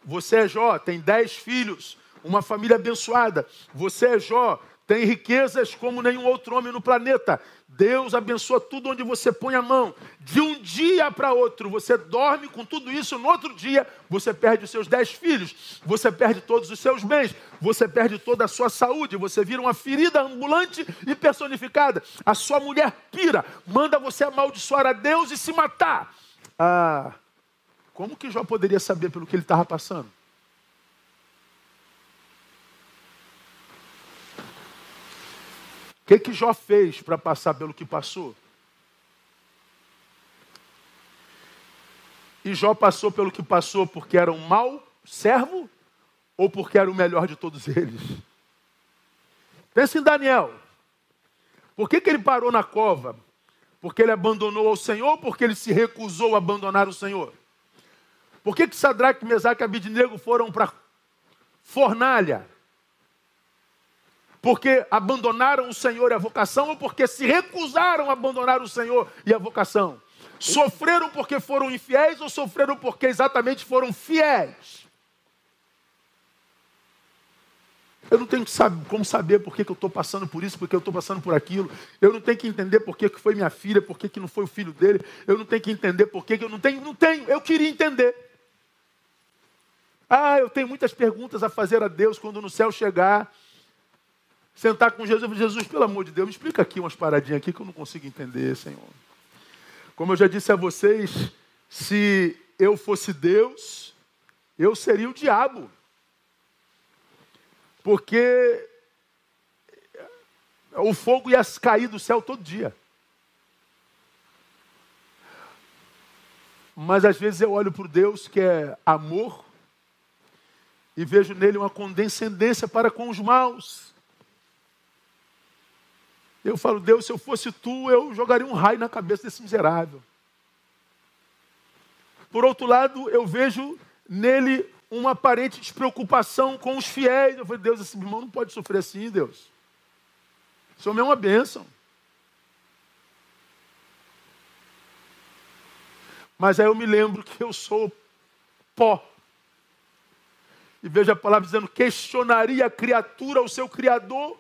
Você é Jó, tem dez filhos, uma família abençoada. Você é Jó, tem riquezas como nenhum outro homem no planeta. Deus abençoa tudo onde você põe a mão. De um dia para outro, você dorme com tudo isso. No outro dia, você perde os seus dez filhos. Você perde todos os seus bens. Você perde toda a sua saúde. Você vira uma ferida ambulante e personificada. A sua mulher pira, manda você amaldiçoar a Deus e se matar. Ah, como que Jó poderia saber pelo que ele estava passando? O que, que Jó fez para passar pelo que passou? E Jó passou pelo que passou porque era um mau servo ou porque era o melhor de todos eles? Pense em Daniel. Por que, que ele parou na cova? Porque ele abandonou o Senhor ou porque ele se recusou a abandonar o Senhor? Por que, que Sadraque, Mesaque e Abidnego foram para fornalha? Porque abandonaram o Senhor e a vocação ou porque se recusaram a abandonar o Senhor e a vocação? Sofreram porque foram infiéis ou sofreram porque exatamente foram fiéis? Eu não tenho como saber por que, eu estou passando por isso, porque eu estou passando por aquilo. Eu não tenho que entender por que, que foi minha filha, por que, que não foi o filho dele. Eu não tenho que entender por que, que eu não tenho. Não tenho, eu queria entender. Ah, eu tenho muitas perguntas a fazer a Deus quando no céu chegar sentar com Jesus, Jesus, pelo amor de Deus, me explica aqui umas paradinhas aqui que eu não consigo entender, Senhor. Como eu já disse a vocês, se eu fosse Deus, eu seria o diabo. Porque o fogo ia cair do céu todo dia. Mas às vezes eu olho para o Deus que é amor e vejo nele uma condescendência para com os maus. Eu falo, Deus, se eu fosse tu, eu jogaria um raio na cabeça desse miserável. Por outro lado, eu vejo nele uma aparente despreocupação com os fiéis. Eu falei, Deus, esse irmão não pode sofrer assim, Deus. Isso é uma bênção. Mas aí eu me lembro que eu sou pó. E vejo a palavra dizendo: questionaria a criatura ao seu Criador.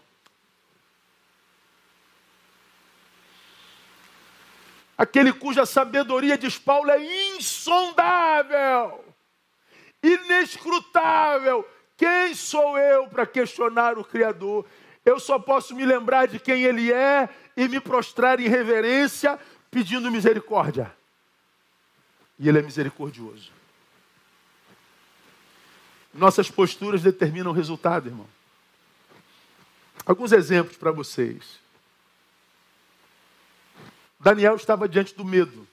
Aquele cuja sabedoria, diz Paulo, é insondável, inescrutável. Quem sou eu para questionar o Criador? Eu só posso me lembrar de quem Ele é e me prostrar em reverência, pedindo misericórdia. E Ele é misericordioso. Nossas posturas determinam o resultado, irmão. Alguns exemplos para vocês. Daniel estava diante do medo.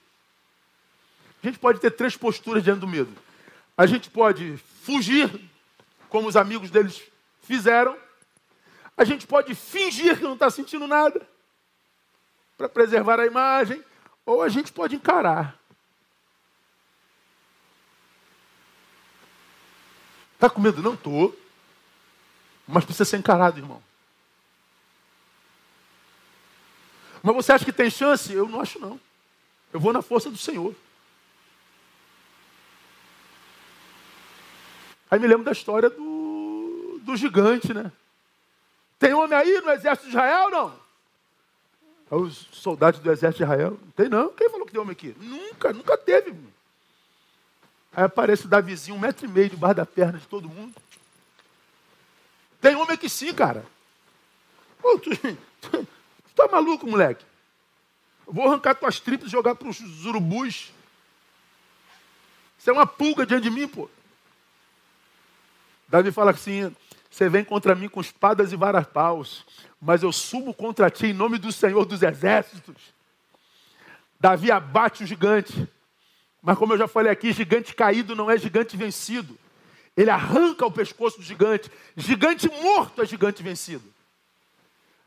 A gente pode ter três posturas diante do medo. A gente pode fugir, como os amigos deles fizeram. A gente pode fingir que não está sentindo nada, para preservar a imagem. Ou a gente pode encarar. Está com medo? Não estou. Mas precisa ser encarado, irmão. Mas você acha que tem chance? Eu não acho não. Eu vou na força do Senhor. Aí me lembro da história do, do gigante, né? Tem homem aí no exército de Israel não? Os soldados do exército de Israel. Não tem não. Quem falou que tem homem aqui? Nunca, nunca teve. Aí aparece o Davizinho, um metro e meio debaixo da perna de todo mundo. Tem homem aqui sim, cara. Pô, tu, tu tá maluco, moleque? Vou arrancar tuas tripas e jogar para os urubus. Isso é uma pulga diante de mim, pô. Davi fala assim: você vem contra mim com espadas e varas paus, mas eu subo contra ti em nome do Senhor dos Exércitos. Davi abate o gigante. Mas como eu já falei aqui, gigante caído não é gigante vencido. Ele arranca o pescoço do gigante. Gigante morto é gigante vencido.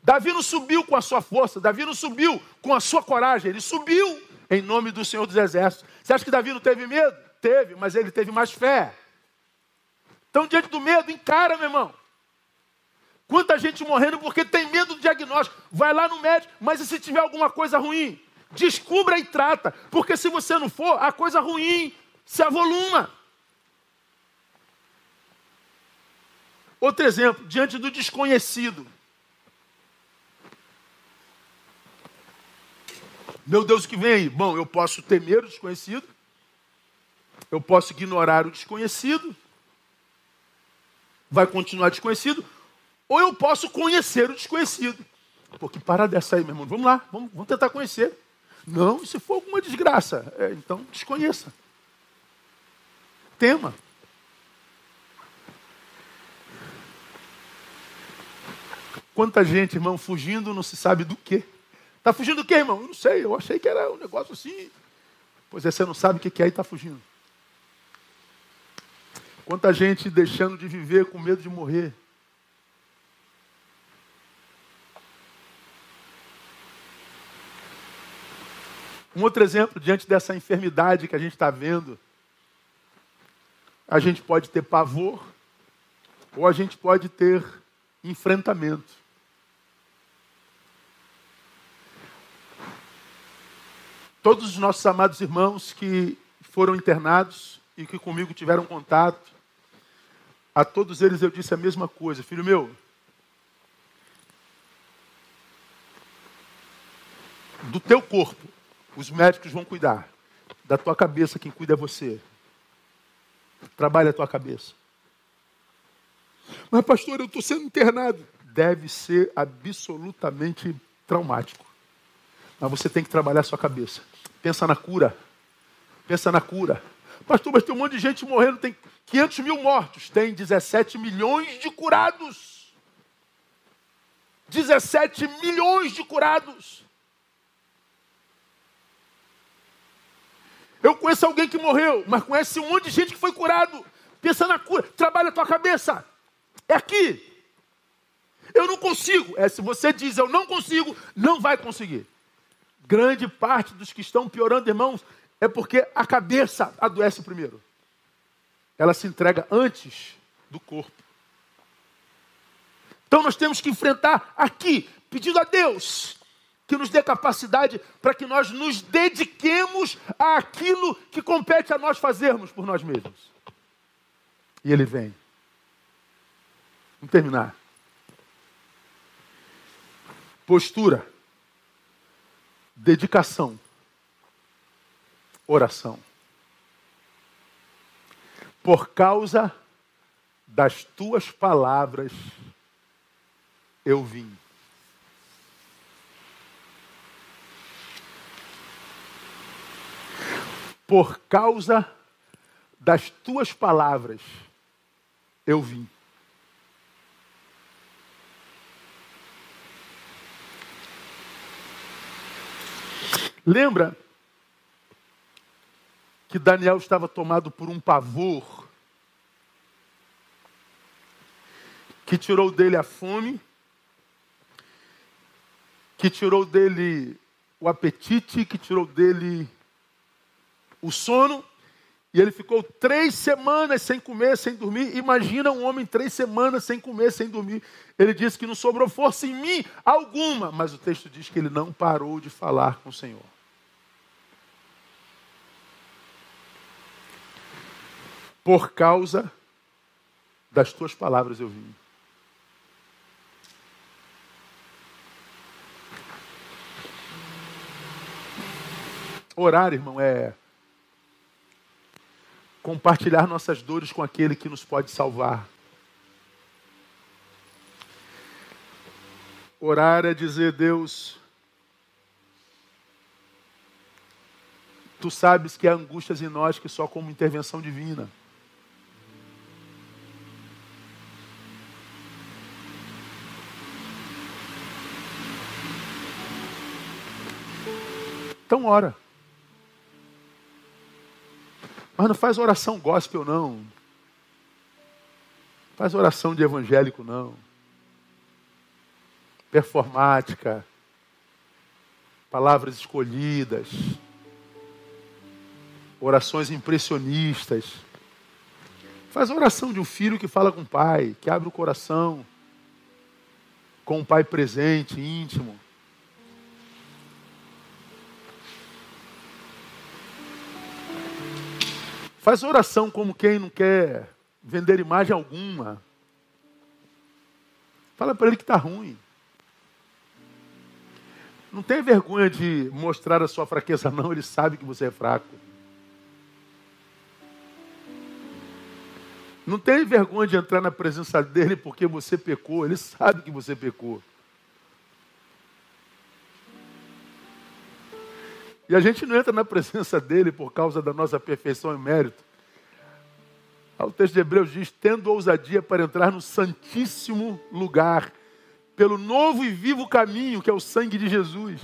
Davi não subiu com a sua força, Davi não subiu com a sua coragem, ele subiu em nome do Senhor dos Exércitos. Você acha que Davi não teve medo? Teve, mas ele teve mais fé. Então, diante do medo, encara, meu irmão. Quanta gente morrendo porque tem medo do diagnóstico. Vai lá no médico, mas e se tiver alguma coisa ruim? Descubra e trata, porque se você não for, a coisa ruim se avoluma. Outro exemplo, diante do desconhecido. Meu Deus, que vem? Bom, eu posso temer o desconhecido, eu posso ignorar o desconhecido, vai continuar desconhecido, ou eu posso conhecer o desconhecido. Pô, que parada dessa aí, meu irmão? Vamos lá, vamos, vamos tentar conhecer. Não, se for alguma desgraça, é, então desconheça. Tema. Quanta gente, irmão, fugindo não se sabe do quê. Está fugindo do quê, irmão? Eu não sei, eu achei que era um negócio assim. Pois é, você não sabe o que é e está fugindo. Quanta gente deixando de viver com medo de morrer. Um outro exemplo, diante dessa enfermidade que a gente está vendo, a gente pode ter pavor ou a gente pode ter enfrentamento. Todos os nossos amados irmãos que foram internados e que comigo tiveram contato, a todos eles eu disse a mesma coisa, filho meu. Do teu corpo, os médicos vão cuidar. Da tua cabeça, quem cuida é você. Trabalha a tua cabeça. Mas, pastor, eu estou sendo internado. Deve ser absolutamente traumático. Mas você tem que trabalhar a sua cabeça. Pensa na cura. Pensa na cura. Pastor, mas tem um monte de gente morrendo, tem 500 mil mortos, tem 17 milhões de curados. 17 milhões de curados. Eu conheço alguém que morreu, mas conhece um monte de gente que foi curado. Pensa na cura, trabalha a tua cabeça. É aqui. Eu não consigo. É, se você diz eu não consigo, não vai conseguir. Grande parte dos que estão piorando, irmãos, é porque a cabeça adoece primeiro. Ela se entrega antes do corpo. Então nós temos que enfrentar aqui, pedindo a Deus que nos dê capacidade para que nós nos dediquemos àquilo que compete a nós fazermos por nós mesmos. E ele vem. Vamos terminar. Postura dedicação, oração. Por causa das tuas palavras eu vim. Por causa das tuas palavras eu vim. Lembra que Daniel estava tomado por um pavor que tirou dele a fome, que tirou dele o apetite, que tirou dele o sono, e ele ficou três semanas sem comer, sem dormir. Imagina um homem três semanas sem comer, sem dormir. Ele disse que não sobrou força em mim alguma, mas o texto diz que ele não parou de falar com o Senhor. Por causa das tuas palavras eu vim. Orar, irmão, é compartilhar nossas dores com aquele que nos pode salvar. Orar é dizer, Deus, tu sabes que há angústias em nós que só como intervenção divina. Então ora. Mas não faz oração gospel, não. Faz oração de evangélico, não. Performática. Palavras escolhidas. Orações impressionistas. Faz oração de um filho que fala com o pai, que abre o coração com o pai presente, íntimo. Faz oração como quem não quer vender imagem alguma. Fala para ele que está ruim. Não tem vergonha de mostrar a sua fraqueza, não. Ele sabe que você é fraco. Não tem vergonha de entrar na presença dele porque você pecou. Ele sabe que você pecou. E a gente não entra na presença dele por causa da nossa perfeição e mérito. O texto de Hebreus diz: tendo ousadia para entrar no santíssimo lugar, pelo novo e vivo caminho que é o sangue de Jesus.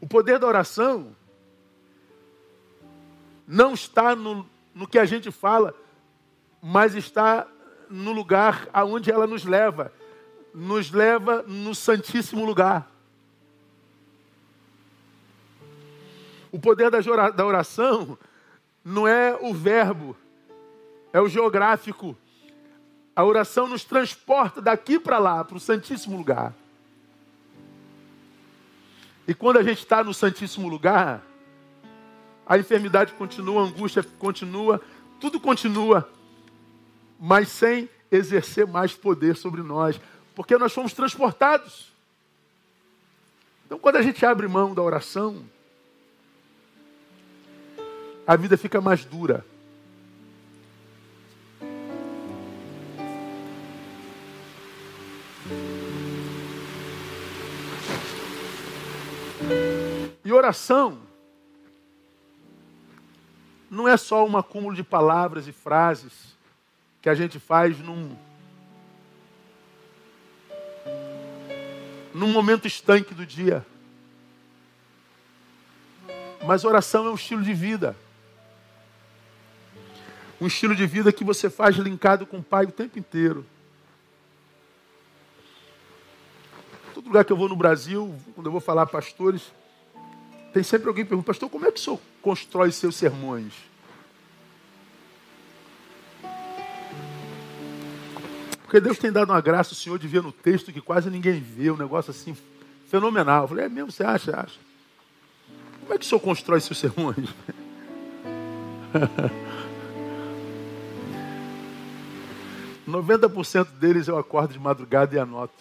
O poder da oração não está no, no que a gente fala, mas está no lugar aonde ela nos leva. Nos leva no santíssimo lugar. O poder da oração não é o verbo, é o geográfico. A oração nos transporta daqui para lá, para o Santíssimo Lugar. E quando a gente está no Santíssimo Lugar, a enfermidade continua, a angústia continua, tudo continua, mas sem exercer mais poder sobre nós, porque nós fomos transportados. Então, quando a gente abre mão da oração, a vida fica mais dura. E oração não é só um acúmulo de palavras e frases que a gente faz num num momento estanque do dia. Mas oração é um estilo de vida. Um estilo de vida que você faz linkado com o Pai o tempo inteiro. Todo lugar que eu vou no Brasil, quando eu vou falar a pastores, tem sempre alguém que pergunta, pastor, como é que o senhor constrói seus sermões? Porque Deus tem dado uma graça, o Senhor, de ver no texto que quase ninguém vê, um negócio assim fenomenal. Eu falei, é mesmo, você acha? Acha. Como é que o senhor constrói seus sermões? 90% deles eu acordo de madrugada e anoto.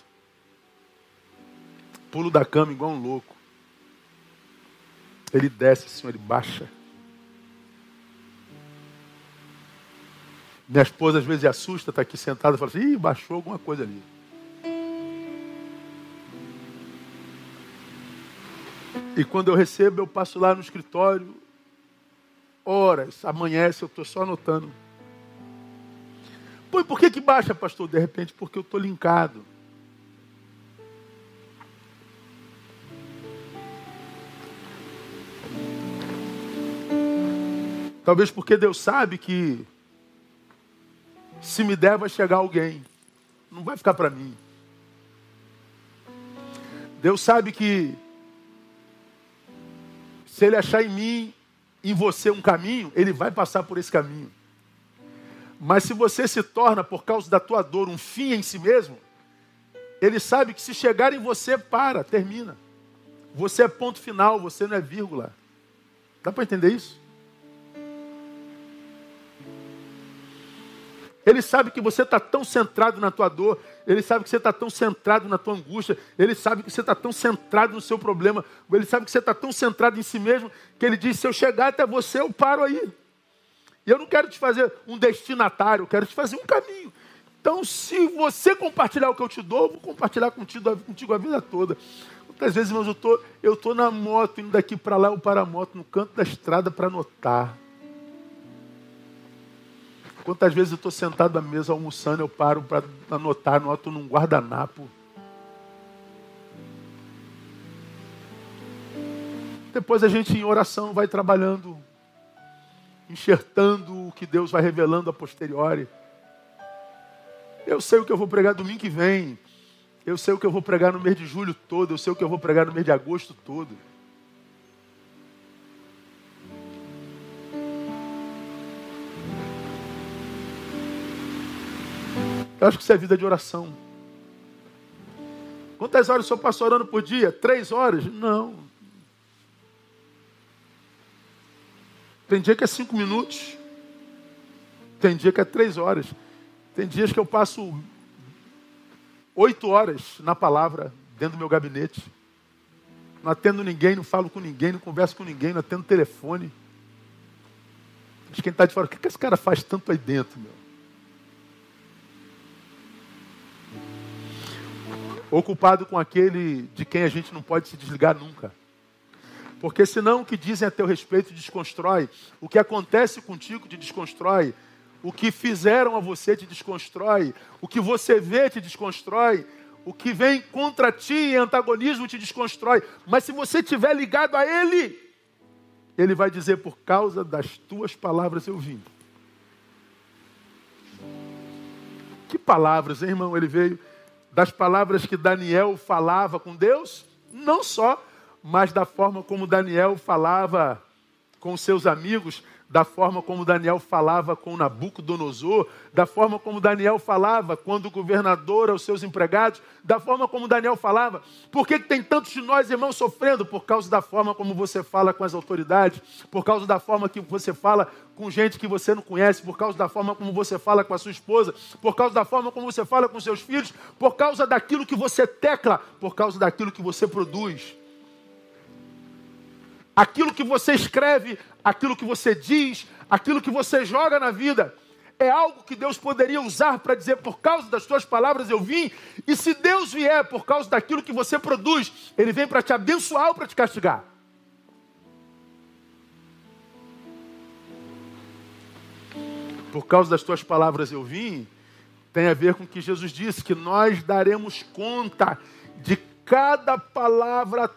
Pulo da cama igual um louco. Ele desce, Senhor, ele baixa. Minha esposa às vezes assusta, está aqui sentada e fala assim, Ih, baixou alguma coisa ali. E quando eu recebo, eu passo lá no escritório, horas, amanhece, eu estou só anotando. Pô, por que, que baixa, pastor? De repente, porque eu estou linkado. Talvez porque Deus sabe que Se me der, vai chegar alguém. Não vai ficar para mim. Deus sabe que se Ele achar em mim, em você um caminho, Ele vai passar por esse caminho. Mas se você se torna, por causa da tua dor, um fim em si mesmo, Ele sabe que se chegar em você, para, termina. Você é ponto final, você não é vírgula. Dá para entender isso? Ele sabe que você está tão centrado na tua dor, ele sabe que você está tão centrado na tua angústia, ele sabe que você está tão centrado no seu problema, ele sabe que você está tão centrado em si mesmo, que ele diz: se eu chegar até você, eu paro aí. E eu não quero te fazer um destinatário, eu quero te fazer um caminho. Então, se você compartilhar o que eu te dou, eu vou compartilhar contigo, contigo a vida toda. Muitas vezes, irmãos, eu tô, estou tô na moto, indo daqui para lá, ou para a moto, no canto da estrada para anotar. Quantas vezes eu estou sentado à mesa almoçando, eu paro para anotar, anoto num guardanapo. Depois a gente, em oração, vai trabalhando, enxertando o que Deus vai revelando a posteriori. Eu sei o que eu vou pregar domingo que vem. Eu sei o que eu vou pregar no mês de julho todo. Eu sei o que eu vou pregar no mês de agosto todo. Eu acho que isso é vida de oração. Quantas horas o senhor passa orando por dia? Três horas? Não. Tem dia que é cinco minutos. Tem dia que é três horas. Tem dias que eu passo oito horas na palavra dentro do meu gabinete. Não atendo ninguém, não falo com ninguém, não converso com ninguém, não atendo telefone. Mas quem está de fora, o que esse cara faz tanto aí dentro, meu? ocupado com aquele de quem a gente não pode se desligar nunca. Porque senão o que dizem a teu respeito desconstrói, o que acontece contigo te desconstrói, o que fizeram a você te desconstrói, o que você vê te desconstrói, o que vem contra ti em antagonismo te desconstrói. Mas se você estiver ligado a Ele, Ele vai dizer: por causa das tuas palavras eu vim. Que palavras, hein, irmão? Ele veio das palavras que Daniel falava com Deus, não só, mas da forma como Daniel falava com seus amigos, da forma como Daniel falava com Nabucodonosor, da forma como Daniel falava quando o governador aos seus empregados, da forma como Daniel falava. Por que tem tantos de nós, irmãos, sofrendo? Por causa da forma como você fala com as autoridades, por causa da forma que você fala com gente que você não conhece, por causa da forma como você fala com a sua esposa, por causa da forma como você fala com seus filhos, por causa daquilo que você tecla, por causa daquilo que você produz. Aquilo que você escreve, aquilo que você diz, aquilo que você joga na vida, é algo que Deus poderia usar para dizer: por causa das tuas palavras eu vim. E se Deus vier por causa daquilo que você produz, Ele vem para te abençoar ou para te castigar. Por causa das tuas palavras eu vim, tem a ver com o que Jesus disse: que nós daremos conta de cada palavra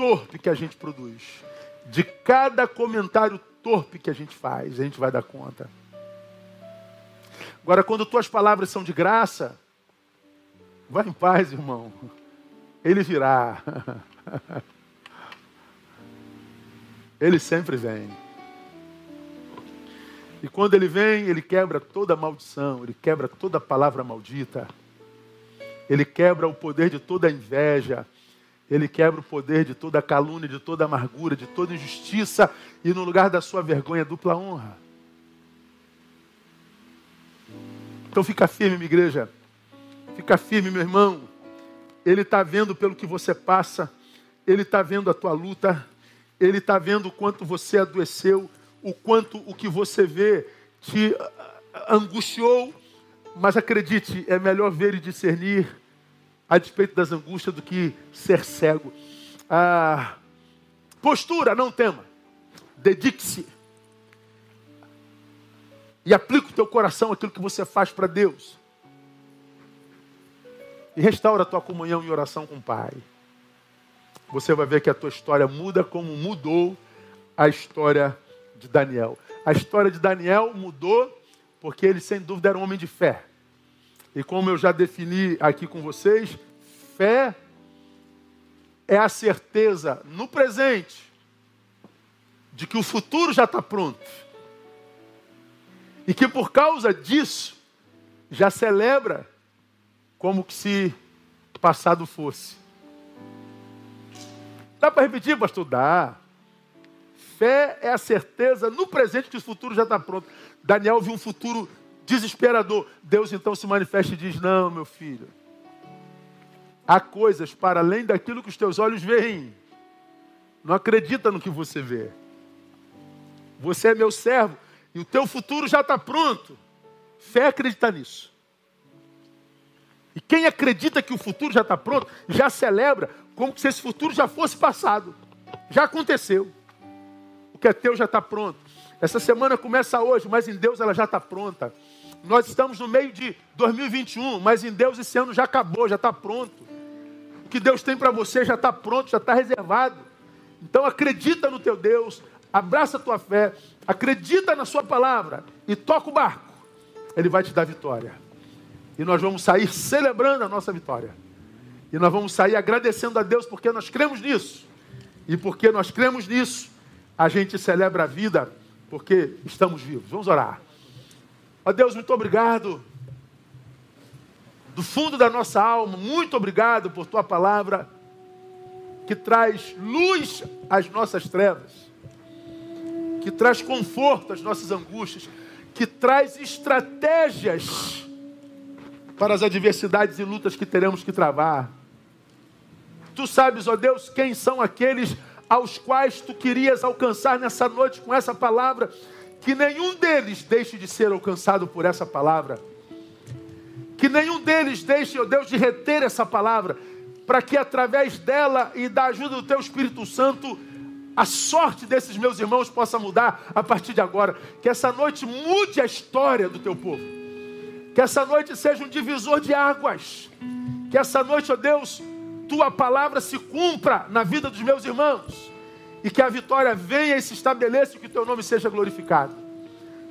torpe que a gente produz, de cada comentário torpe que a gente faz, a gente vai dar conta. Agora, quando tuas palavras são de graça, vai em paz, irmão. Ele virá. Ele sempre vem. E quando ele vem, ele quebra toda maldição, ele quebra toda palavra maldita, ele quebra o poder de toda inveja, ele quebra o poder de toda calúnia, de toda amargura, de toda injustiça e no lugar da sua vergonha, dupla honra. Então fica firme, minha igreja. Fica firme, meu irmão. Ele está vendo pelo que você passa. Ele está vendo a tua luta. Ele está vendo o quanto você adoeceu. O quanto o que você vê te angustiou. Mas acredite, é melhor ver e discernir a despeito das angústias do que ser cego. Ah, postura, não tema. Dedique-se. E aplique o teu coração aquilo que você faz para Deus. E restaura a tua comunhão e oração com o Pai. Você vai ver que a tua história muda como mudou a história de Daniel. A história de Daniel mudou porque ele sem dúvida era um homem de fé. E como eu já defini aqui com vocês, fé é a certeza no presente de que o futuro já está pronto. E que por causa disso já celebra como que se passado fosse. Dá para repetir, pastor? Dá. Fé é a certeza no presente que o futuro já está pronto. Daniel viu um futuro desesperador. Deus então se manifesta e diz: Não, meu filho, há coisas para além daquilo que os teus olhos veem. Não acredita no que você vê. Você é meu servo e o teu futuro já está pronto. Fé acredita nisso. E quem acredita que o futuro já está pronto, já celebra como se esse futuro já fosse passado. Já aconteceu. O que é teu já está pronto. Essa semana começa hoje, mas em Deus ela já está pronta. Nós estamos no meio de 2021, mas em Deus esse ano já acabou, já está pronto. O que Deus tem para você já está pronto, já está reservado. Então acredita no teu Deus, abraça a tua fé, acredita na sua palavra e toca o barco. Ele vai te dar vitória. E nós vamos sair celebrando a nossa vitória. E nós vamos sair agradecendo a Deus porque nós cremos nisso. E porque nós cremos nisso, a gente celebra a vida porque estamos vivos. Vamos orar. Ó Deus, muito obrigado. Do fundo da nossa alma, muito obrigado por tua palavra que traz luz às nossas trevas, que traz conforto às nossas angústias, que traz estratégias para as adversidades e lutas que teremos que travar. Tu sabes, ó Deus, quem são aqueles aos quais tu querias alcançar nessa noite com essa palavra, que nenhum deles deixe de ser alcançado por essa palavra. Que nenhum deles deixe, ó Deus, de reter essa palavra, para que através dela e da ajuda do teu Espírito Santo, a sorte desses meus irmãos possa mudar a partir de agora. Que essa noite mude a história do teu povo. Que essa noite seja um divisor de águas. Que essa noite, ó Deus, tua palavra se cumpra na vida dos meus irmãos e que a vitória venha e se estabeleça e que o teu nome seja glorificado.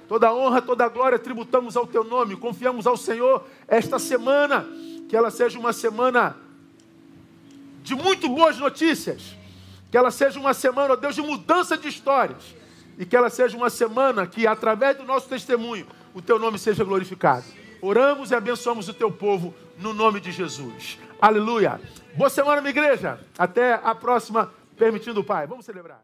Toda honra, toda glória tributamos ao teu nome, confiamos ao Senhor esta semana, que ela seja uma semana de muito boas notícias, que ela seja uma semana, ó Deus, de mudança de histórias, e que ela seja uma semana que, através do nosso testemunho, o teu nome seja glorificado. Oramos e abençoamos o teu povo no nome de Jesus. Aleluia. Boa semana, minha igreja. Até a próxima, permitindo o Pai. Vamos celebrar.